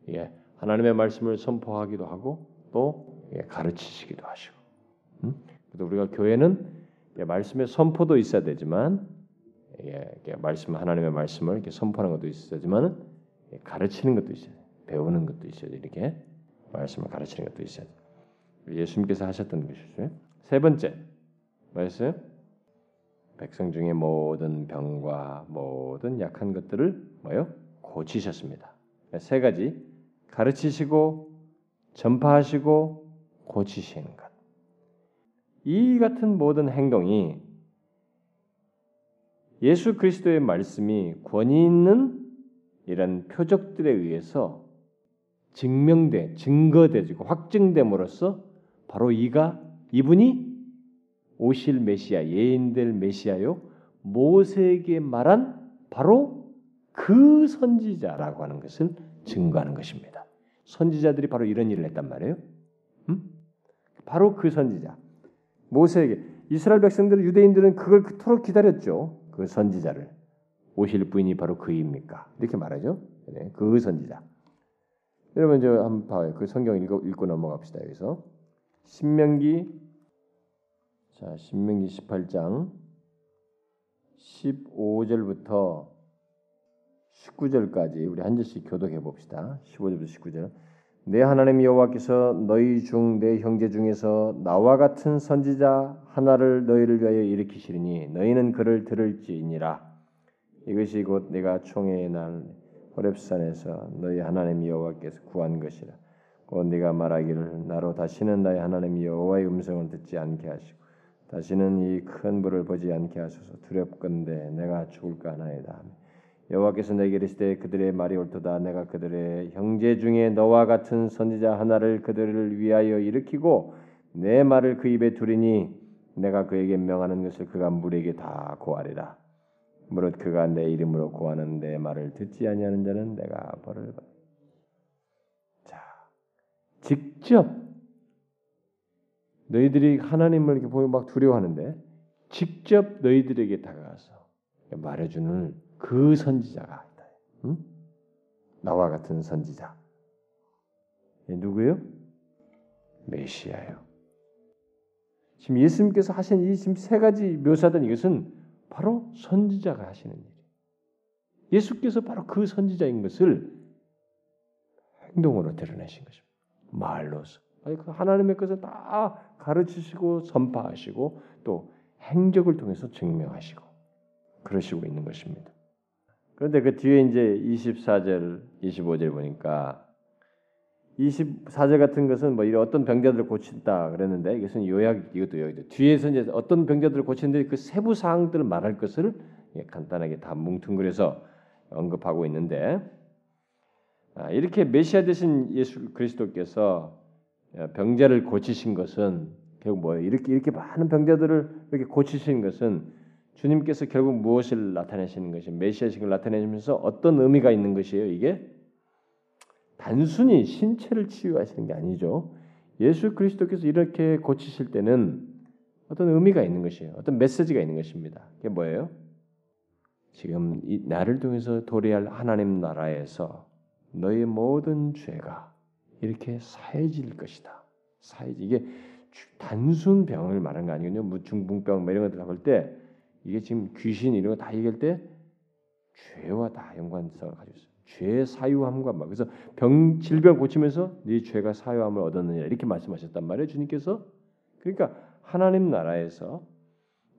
이게 하나님의 말씀을 선포하기도 하고 또 가르치시기도 하시고. 음? 그래서 우리가 교회는 말씀의 선포도 있어야 되지만 이게 말씀 하나님의 말씀을 이렇게 선포하는 것도 있어야지만 가르치는 것도 있어야 돼. 배우는 것도 있어야 돼. 이렇게 말씀을 가르치는 것도 있어야 돼. 예수님께서 하셨던 것이죠. 세 번째 뭐였어요? 백성 중에 모든 병과 모든 약한 것들을 뭐요? 고치셨습니다. 세 가지 가르치시고 전파하시고 고치시는 것. 이 같은 모든 행동이 예수 그리스도의 말씀이 권위 있는 이런 표적들에 의해서 증명돼 증거되고 확증됨으로써 바로 이가 이분이 오실 메시아 예인될 메시아요 모세에게 말한 바로 그 선지자라고 하는 것을 증거하는 것입니다. 선지자들이 바로 이런 일을 했단 말이에요. 음? 바로 그 선지자 모세에게 이스라엘 백성들 유대인들은 그걸 그토록 기다렸죠. 그 선지자를 오실 부인이 바로 그입니까? 이렇게 말하죠. 네, 그 선지자. 여러분 이제 한번 봐요. 그 성경 읽고, 읽고 넘어갑시다. 여기서 신명기 자 신명기 18장 15절부터 19절까지 우리 한 절씩 교독해 봅시다. 15절부터 19절. 내 하나님 여호와께서 너희 중 내 형제 중에서 나와 같은 선지자 하나를 너희를 위하여 일으키시리니 너희는 그를 들을지니라. 이것이 곧 내가 총회의 날 호렙산에서 너희 하나님 여호와께서 구한 것이라. 곧 네가 말하기를 나로 다시는 나의 하나님 여호와의 음성을 듣지 않게 하시고 다시는 이 큰 불을 보지 않게 하소서 두렵건대 내가 죽을까 하나이다. 여호와께서 내게 이르시되 그들의 말이 옳도다 내가 그들의 형제 중에 너와 같은 선지자 하나를 그들을 위하여 일으키고 내 말을 그 입에 두리니 내가 그에게 명하는 것을 그가 물에게 다 고하리라 무릇 그가 내 이름으로 고하는 내 말을 듣지 아니하는 자는 내가 벌을 받. 자, 직접 너희들이 하나님을 이렇게 보면 막 두려워하는데 직접 너희들에게 다가가서 말해주는 그 선지자가 있다. 응? 나와 같은 선지자. 누구요? 메시아요. 지금 예수님께서 하신 이 지금 세 가지 묘사된 이것은 바로 선지자가 하시는 일이에요. 예수께서 바로 그 선지자인 것을 행동으로 드러내신 것입니다. 말로서. 아니, 그 하나님의 것을 다 가르치시고 선파하시고 또 행적을 통해서 증명하시고 그러시고 있는 것입니다. 그런데 그 뒤에 이제 24절, 25절 보니까 24절 같은 것은 뭐 이런 어떤 병자들을 고친다 그랬는데 이것은 요약 이것도 요약돼. 뒤에서 이제 어떤 병자들을 고치는데 그 세부 사항들을 말할 것을 예, 간단하게 다 뭉뚱그려서 언급하고 있는데 아, 이렇게 메시아 되신 예수 그리스도께서 어, 병자를 고치신 것은 결국 뭐예요? 이렇게 이렇게 많은 병자들을 이렇게 고치신 것은 주님께서 결국 무엇을 나타내시는 것이 메시아식을 나타내시면서 어떤 의미가 있는 것이에요? 이게 단순히 신체를 치유하시는 게 아니죠. 예수 그리스도께서 이렇게 고치실 때는 어떤 의미가 있는 것이에요. 어떤 메시지가 있는 것입니다. 그게 뭐예요? 지금 이 나를 통해서 도래할 하나님 나라에서 너의 모든 죄가 이렇게 사해질 것이다. 사해 이게 단순 병을 말하는 거 아니거든요. 뭐 중풍병 뭐 이런 것들 볼때 이게 지금 귀신 이런 거 다 얘기할 때 죄와 다 연관성을 가지고 있어요. 죄의 사유함과 막 그래서 병 질병 고치면서 네 죄가 사유함을 얻었느냐 이렇게 말씀하셨단 말이에요. 주님께서 그러니까 하나님 나라에서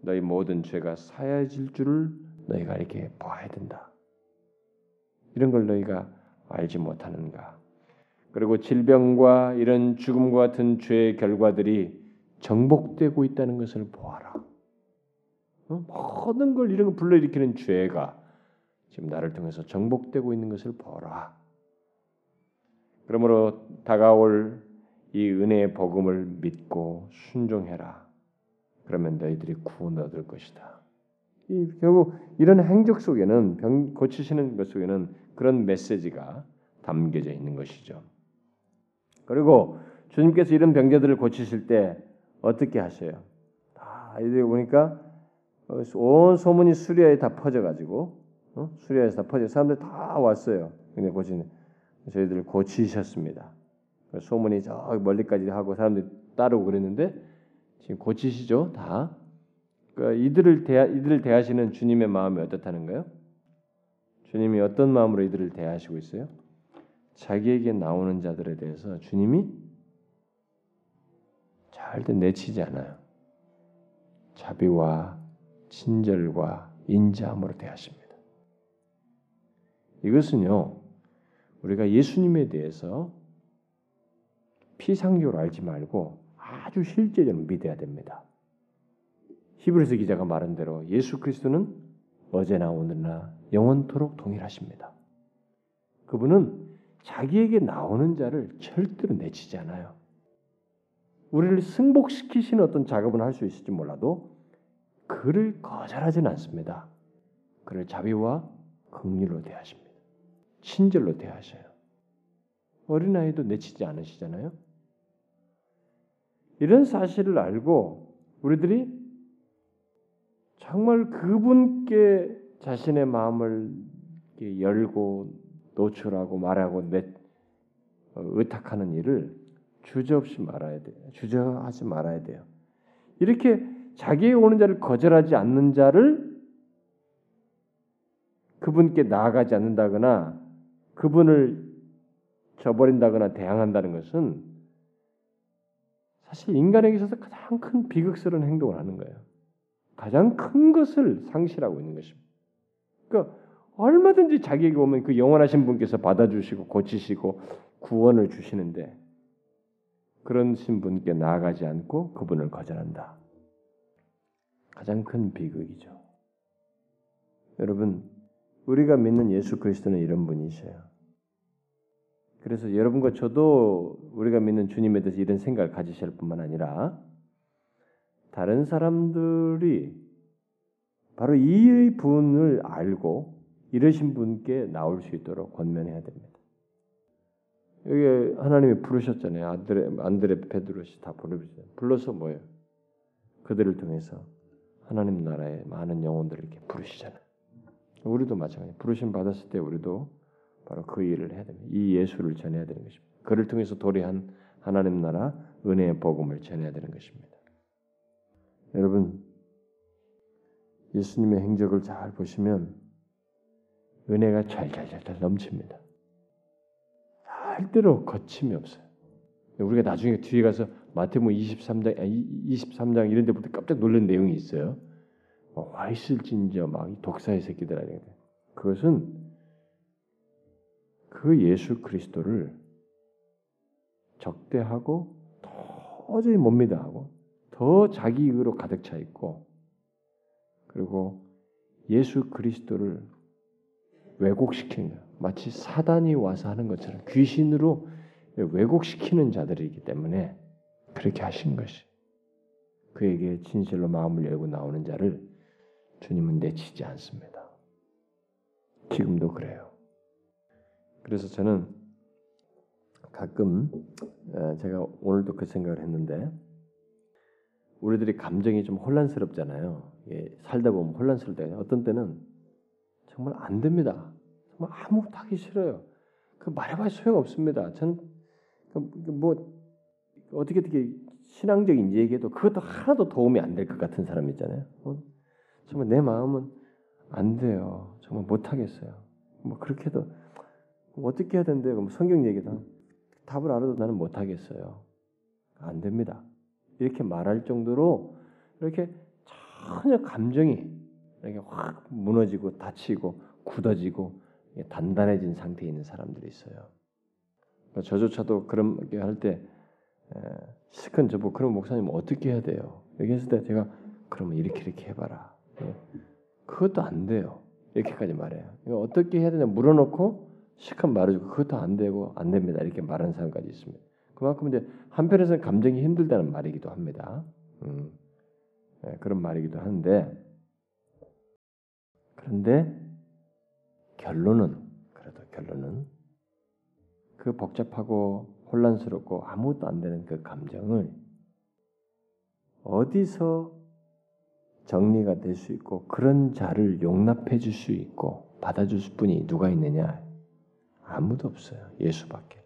너희 모든 죄가 사해질 줄을 너희가 이렇게 봐야 된다. 이런 걸 너희가 알지 못하는가? 그리고 질병과 이런 죽음과 같은 죄의 결과들이 정복되고 있다는 것을 보아라. 어? 모든 걸 이런 걸 불러일으키는 죄가 지금 나를 통해서 정복되고 있는 것을 보라. 그러므로 다가올 이 은혜의 복음을 믿고 순종해라. 그러면 너희들이 구원 얻을 것이다. 이, 결국 이런 행적 속에는 병 고치시는 것 속에는 그런 메시지가 담겨져 있는 것이죠. 그리고 주님께서 이런 병자들을 고치실 때 어떻게 하셔요? 다 이들 보니까 온 소문이 수리아에 다 퍼져가지고 어? 수리아에서 다 퍼져 사람들 다 왔어요. 근데 고치는 저희들을 고치셨습니다. 소문이 저 멀리까지 하고 사람들이 따르고 그랬는데 지금 고치시죠 다. 그러니까 이들을 대하 이들을 대하시는 주님의 마음이 어떻다는 거예요? 주님이 어떤 마음으로 이들을 대하시고 있어요? 자기에게 나오는 자들에 대해서 주님이 절대 내치지 않아요. 자비와 친절과 인자함으로 대하십니다. 이것은요 우리가 예수님에 대해서 피상적으로 알지 말고 아주 실제적으로 믿어야 됩니다. 히브리서 기자가 말한 대로 예수 그리스도는 어제나 오늘나 영원토록 동일하십니다. 그분은 자기에게 나오는 자를 절대로 내치지 않아요. 우리를 승복시키시는 어떤 작업은 할 수 있을지 몰라도 그를 거절하지는 않습니다. 그를 자비와 긍휼로 대하십니다. 친절로 대하셔요. 어린아이도 내치지 않으시잖아요. 이런 사실을 알고 우리들이 정말 그분께 자신의 마음을 열고 노출하고 말하고 내 어, 의탁하는 일을 주저없이 말아야 돼요. 주저하지 말아야 돼요. 이렇게 자기의 오는 자를 거절하지 않는 자를 그분께 나아가지 않는다거나 그분을 저버린다거나 대항한다는 것은 사실 인간에게 있어서 가장 큰 비극스러운 행동을 하는 거예요. 가장 큰 것을 상실하고 있는 것입니다. 그러니까 얼마든지 자기에게 오면 그 영원하신 분께서 받아주시고 고치시고 구원을 주시는데 그런 신분께 나아가지 않고 그분을 거절한다. 가장 큰 비극이죠. 여러분, 우리가 믿는 예수 그리스도는 이런 분이셔요. 그래서 여러분과 저도 우리가 믿는 주님에 대해서 이런 생각을 가지실 뿐만 아니라 다른 사람들이 바로 이 분을 알고 이러신 분께 나올 수 있도록 권면해야 됩니다. 여기 하나님이 부르셨잖아요. 안드레 안드레 베드로시 다 부르셨어요. 불러서 뭐예요? 그들을 통해서 하나님 나라의 많은 영혼들을 이렇게 부르시잖아요. 우리도 마찬가지. 부르심 받았을 때 우리도 바로 그 일을 해야 됩니다. 이 예수를 전해야 되는 것입니다. 그를 통해서 도래한 하나님 나라 은혜의 복음을 전해야 되는 것입니다. 여러분 예수님의 행적을 잘 보시면 은혜가 잘잘잘잘 넘칩니다. 절대로 거침이 없어요. 우리가 나중에 뒤에 가서 마태복음 23장, 23장 이런 데부터 깜짝 놀란 내용이 있어요. 뭐, 와 있을진저 막 독사의 새끼들 아니야. 그것은 그 예수 그리스도를 적대하고 도저히 못 믿어하고 더 자기 의로 가득 차 있고 그리고 예수 그리스도를 왜곡시키는 거예요. 마치 사단이 와서 하는 것처럼 귀신으로 왜곡시키는 자들이기 때문에 그렇게 하신 것이 그에게 진실로 마음을 열고 나오는 자를 주님은 내치지 않습니다. 지금도 그래요. 그래서 저는 가끔 어, 제가 오늘도 그 생각을 했는데 우리들이 감정이 좀 혼란스럽잖아요. 예, 살다 보면 혼란스러울 때가 어떤 때는 정말 안 됩니다. 정말 아무것도 하기 싫어요. 그 말해봐야 소용 없습니다. 저는 그뭐 어떻게 어떻게 신앙적인 얘기해도 그것도 하나도 도움이 안 될 것 같은 사람 있잖아요. 어? 정말 내 마음은 안 돼요. 정말 못 하겠어요. 뭐 그렇게도 어떻게 해야 되는데 그럼 성경 얘기다 답을 알아도 나는 못 하겠어요. 안 됩니다. 이렇게 말할 정도로 이렇게 전혀 감정이 이렇게 확 무너지고 다치고 굳어지고 단단해진 상태에 있는 사람들이 있어요. 그러니까 저조차도 그런 게 할때 시큰 저보 그런 목사님 어떻게 해야 돼요? 얘기했을 때 제가 그러면 이렇게 이렇게 해봐라. 예. 그것도 안 돼요. 이렇게까지 말해요. 어떻게 해야 되냐 물어놓고 시큰 말해주고 그것도 안 되고 안 됩니다. 이렇게 말하는 사람까지 있습니다. 그만큼 이제 한편에서는 감정이 힘들다는 말이기도 합니다. 음, 네, 그런 말이기도 한데 그런데 결론은 그래도 결론은 그 복잡하고 혼란스럽고 아무것도 안 되는 그 감정을 어디서 정리가 될 수 있고 그런 자를 용납해 줄 수 있고 받아줄 분이 누가 있느냐? 아무도 없어요. 예수밖에.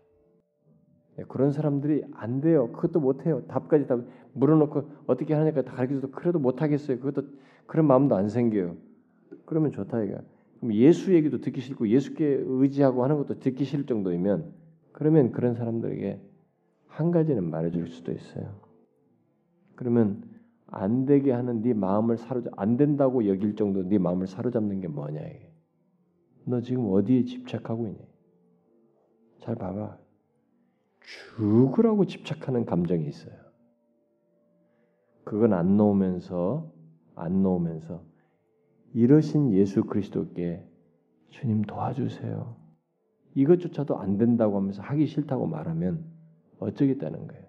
네, 그런 사람들이 안 돼요. 그것도 못 해요. 답까지 다 물어놓고 어떻게 하냐니까 다 가르쳐도 그래도 못 하겠어요. 그것도 그런 마음도 안 생겨요. 그러면 좋다 이거. 그럼 예수 얘기도 듣기 싫고 예수께 의지하고 하는 것도 듣기 싫을 정도이면 그러면 그런 사람들에게 한 가지는 말해줄 수도 있어요. 그러면 안 되게 하는 네 마음을 사로잡 안 된다고 여길 정도 네 마음을 사로잡는 게 뭐냐 이게. 너 지금 어디에 집착하고 있냐? 잘 봐봐. 죽으라고 집착하는 감정이 있어요. 그건 안 놓으면서 안 놓으면서 이러신 예수 그리스도께 주님 도와주세요. 이것조차도 안 된다고 하면서 하기 싫다고 말하면 어쩌겠다는 거예요.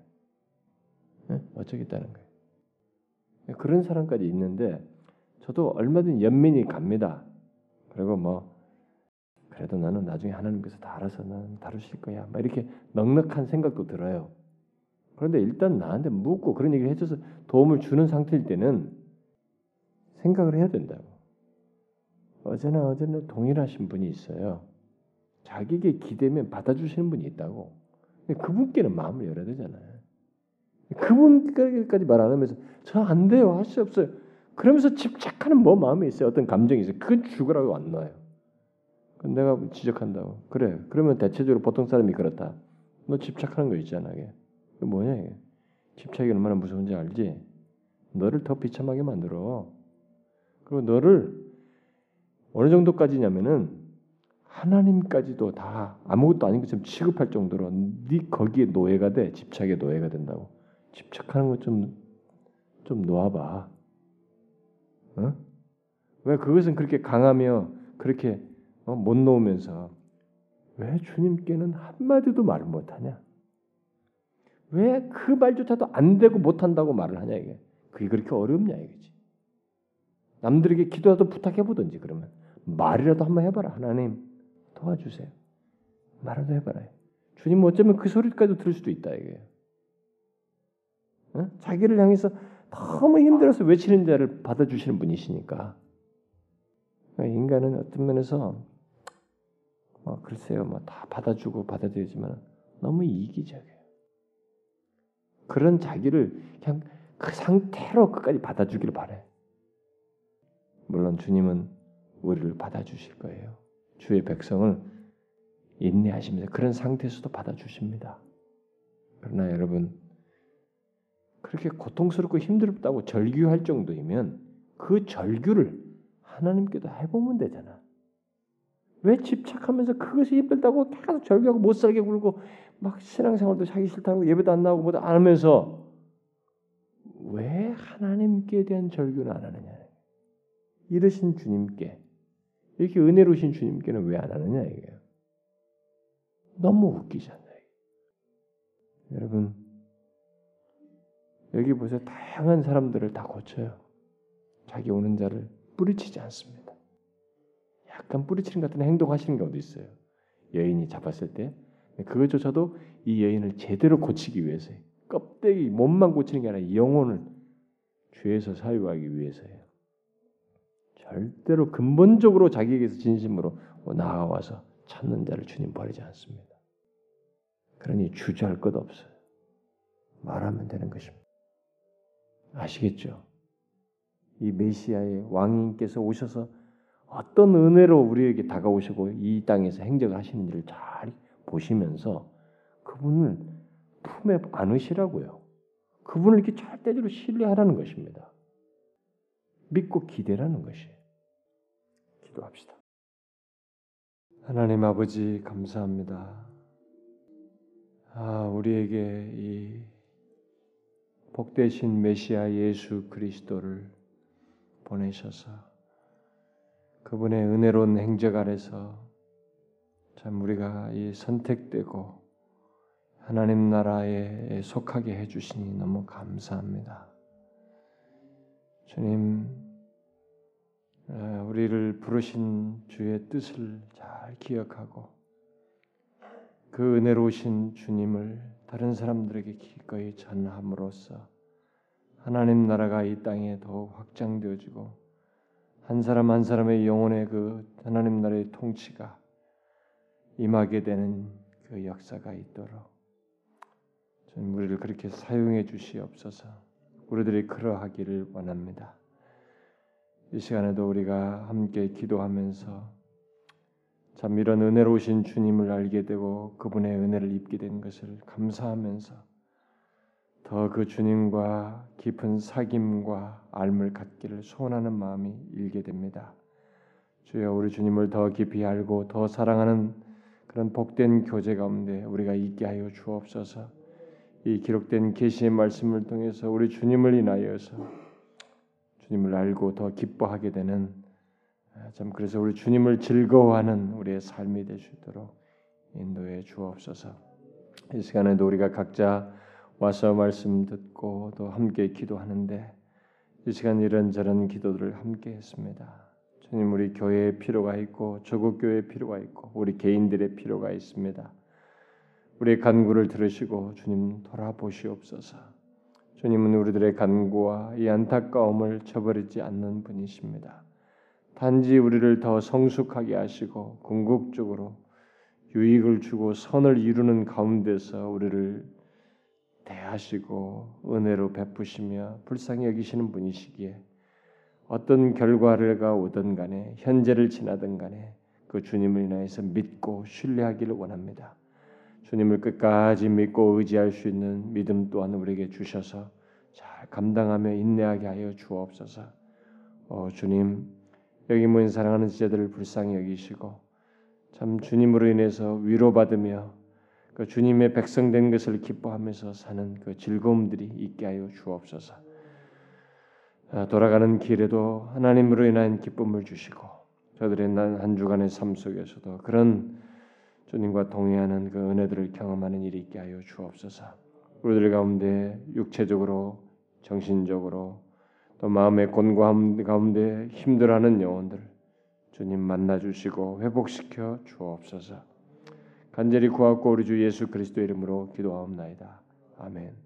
네? 어쩌겠다는 거예요. 그런 사람까지 있는데 저도 얼마든 연민이 갑니다. 그리고 뭐 그래도 나는 나중에 하나님께서 다 알아서 나는 다루실 거야. 막 이렇게 넉넉한 생각도 들어요. 그런데 일단 나한테 묻고 그런 얘기를 해줘서 도움을 주는 상태일 때는 생각을 해야 된다고. 어제나 어제나 동일하신 분이 있어요. 자기에게 기대면 받아주시는 분이 있다고. 그분께는 마음을 열어야 되잖아요. 그분까지 말 안 하면서 저 안 돼요 할 수 없어요. 그러면서 집착하는 뭐 마음이 있어요. 어떤 감정이 있어요. 그건 죽으라고 안 놔요. 내가 지적한다고. 그래. 그러면 대체적으로 보통 사람이 그렇다. 너 집착하는 거 있잖아. 이게. 뭐냐 이게. 집착이 얼마나 무서운지 알지? 너를 더 비참하게 만들어. 그리고 너를 어느 정도까지냐면은 하나님까지도 다 아무것도 아닌 것처럼 취급할 정도로 네 거기에 노예가 돼. 집착의 노예가 된다고. 집착하는 것 좀 좀 놓아봐. 어? 왜 그것은 그렇게 강하며 그렇게 어, 못 놓으면서 왜 주님께는 한마디도 말을 못하냐? 왜 그 말조차도 안 되고 못한다고 말을 하냐 이게? 그게 그렇게 어렵냐 이거지. 남들에게 기도라도 부탁해 보든지 그러면 말이라도 한번 해봐라 하나님 도와주세요. 말라도 해봐라. 주님 어쩌면 그 소리까지도 들을 수도 있다 이게. 어? 자기를 향해서 너무 힘들어서 외치는 자를 받아주시는 분이시니까 그러니까 인간은 어떤 면에서 뭐 글쎄요, 뭐 다 받아주고 받아들이지만 너무 이기적이에요. 그런 자기를 그냥 그 상태로 끝까지 받아주기를 바래. 물론 주님은 우리를 받아주실 거예요. 주의 백성을 인내하시면서 그런 상태에서도 받아주십니다. 그러나 여러분 그렇게 고통스럽고 힘들다고 절규할 정도이면 그 절규를 하나님께도 해보면 되잖아. 왜 집착하면서 그것이 힘들다고 계속 절규하고 못 살게 굴고 막 신앙생활도 하기 싫다고 예배도 안 나오고 뭐도 안 하면서 왜 하나님께 대한 절규는 안 하느냐? 이러신 주님께 이렇게 은혜로우신 주님께는 왜 안 하느냐 이게요. 너무 웃기잖아요. 여러분 여기 보세요. 다양한 사람들을 다 고쳐요. 자기 오는 자를 뿌리치지 않습니다. 약간 뿌리치는 같은 행동하시는 경우도 있어요. 여인이 잡았을 때 그것조차도 이 여인을 제대로 고치기 위해서 껍데기 몸만 고치는 게 아니라 영혼을 죄에서 사유하기 위해서예요. 절대로 근본적으로 자기에게서 진심으로 나아와서 찾는 자를 주님 버리지 않습니다. 그러니 주저할 것 없어요. 말하면 되는 것입니다. 아시겠죠? 이 메시아의 왕님께서 오셔서 어떤 은혜로 우리에게 다가오시고 이 땅에서 행적을 하시는지를 잘 보시면서 그분을 품에 안으시라고요. 그분을 이렇게 절대적으로 신뢰하라는 것입니다. 믿고 기대라는 것이. 기도합시다. 하나님 아버지 감사합니다. 아, 우리에게 이 복되신 메시아 예수 그리스도를 보내셔서 그분의 은혜로운 행적 아래서 참 우리가 이 선택되고 하나님 나라에 속하게 해주시니 너무 감사합니다. 주님, 우리를 부르신 주의 뜻을 잘 기억하고 그 은혜로우신 주님을 다른 사람들에게 기꺼이 전함으로써 하나님 나라가 이 땅에 더욱 확장되어지고 한 사람 한 사람의 영혼의 그 하나님 나라의 통치가 임하게 되는 그 역사가 있도록 우리를 그렇게 사용해 주시옵소서. 우리들이 그러하기를 원합니다. 이 시간에도 우리가 함께 기도하면서 참 이런 은혜로우신 주님을 알게 되고 그분의 은혜를 입게 된 것을 감사하면서 더 그 주님과 깊은 사귐과 알을 갖기를 소원하는 마음이 일게 됩니다. 주여 우리 주님을 더 깊이 알고 더 사랑하는 그런 복된 교제 가운데 우리가 있게 하여 주옵소서. 이 기록된 계시의 말씀을 통해서 우리 주님을 인하여서 주님을 알고 더 기뻐하게 되는 아, 참 그래서 우리 주님을 즐거워하는 우리의 삶이 될 수 있도록 인도해 주옵소서. 이 시간에도 우리가 각자 와서 말씀 듣고 또 함께 기도하는데 이 시간 이런저런 기도들을 함께 했습니다. 주님 우리 교회에 필요가 있고 조국 교회에 필요가 있고 우리 개인들의 필요가 있습니다. 우리의 간구를 들으시고 주님 돌아보시옵소서. 주님은 우리들의 간구와 이 안타까움을 저버리지 않는 분이십니다. 단지 우리를 더 성숙하게 하시고 궁극적으로 유익을 주고 선을 이루는 가운데서 우리를 대하시고 은혜로 베푸시며 불쌍히 여기시는 분이시기에 어떤 결과가 오든 간에 현재를 지나든 간에 그 주님을 인하여서 믿고 신뢰하기를 원합니다. 주님을 끝까지 믿고 의지할 수 있는 믿음 또한 우리에게 주셔서 잘 감당하며 인내하게 하여 주옵소서. 어, 주님 여기 모인 사랑하는 지자들을 불쌍히 여기시고 참 주님으로 인해서 위로받으며 그 주님의 백성된 것을 기뻐하면서 사는 그 즐거움들이 있게 하여 주옵소서. 아, 돌아가는 길에도 하나님으로 인한 기쁨을 주시고 저들의 한 주간의 삶 속에서도 그런 주님과 동행하는 그 은혜들을 경험하는 일이 있게 하여 주옵소서. 우리들 가운데 육체적으로 정신적으로 또 마음의 곤고함 가운데 힘들어하는 영혼들 주님 만나 주시고 회복시켜 주옵소서. 간절히 구하고 우리 주 예수 그리스도 이름으로 기도하옵나이다. 아멘.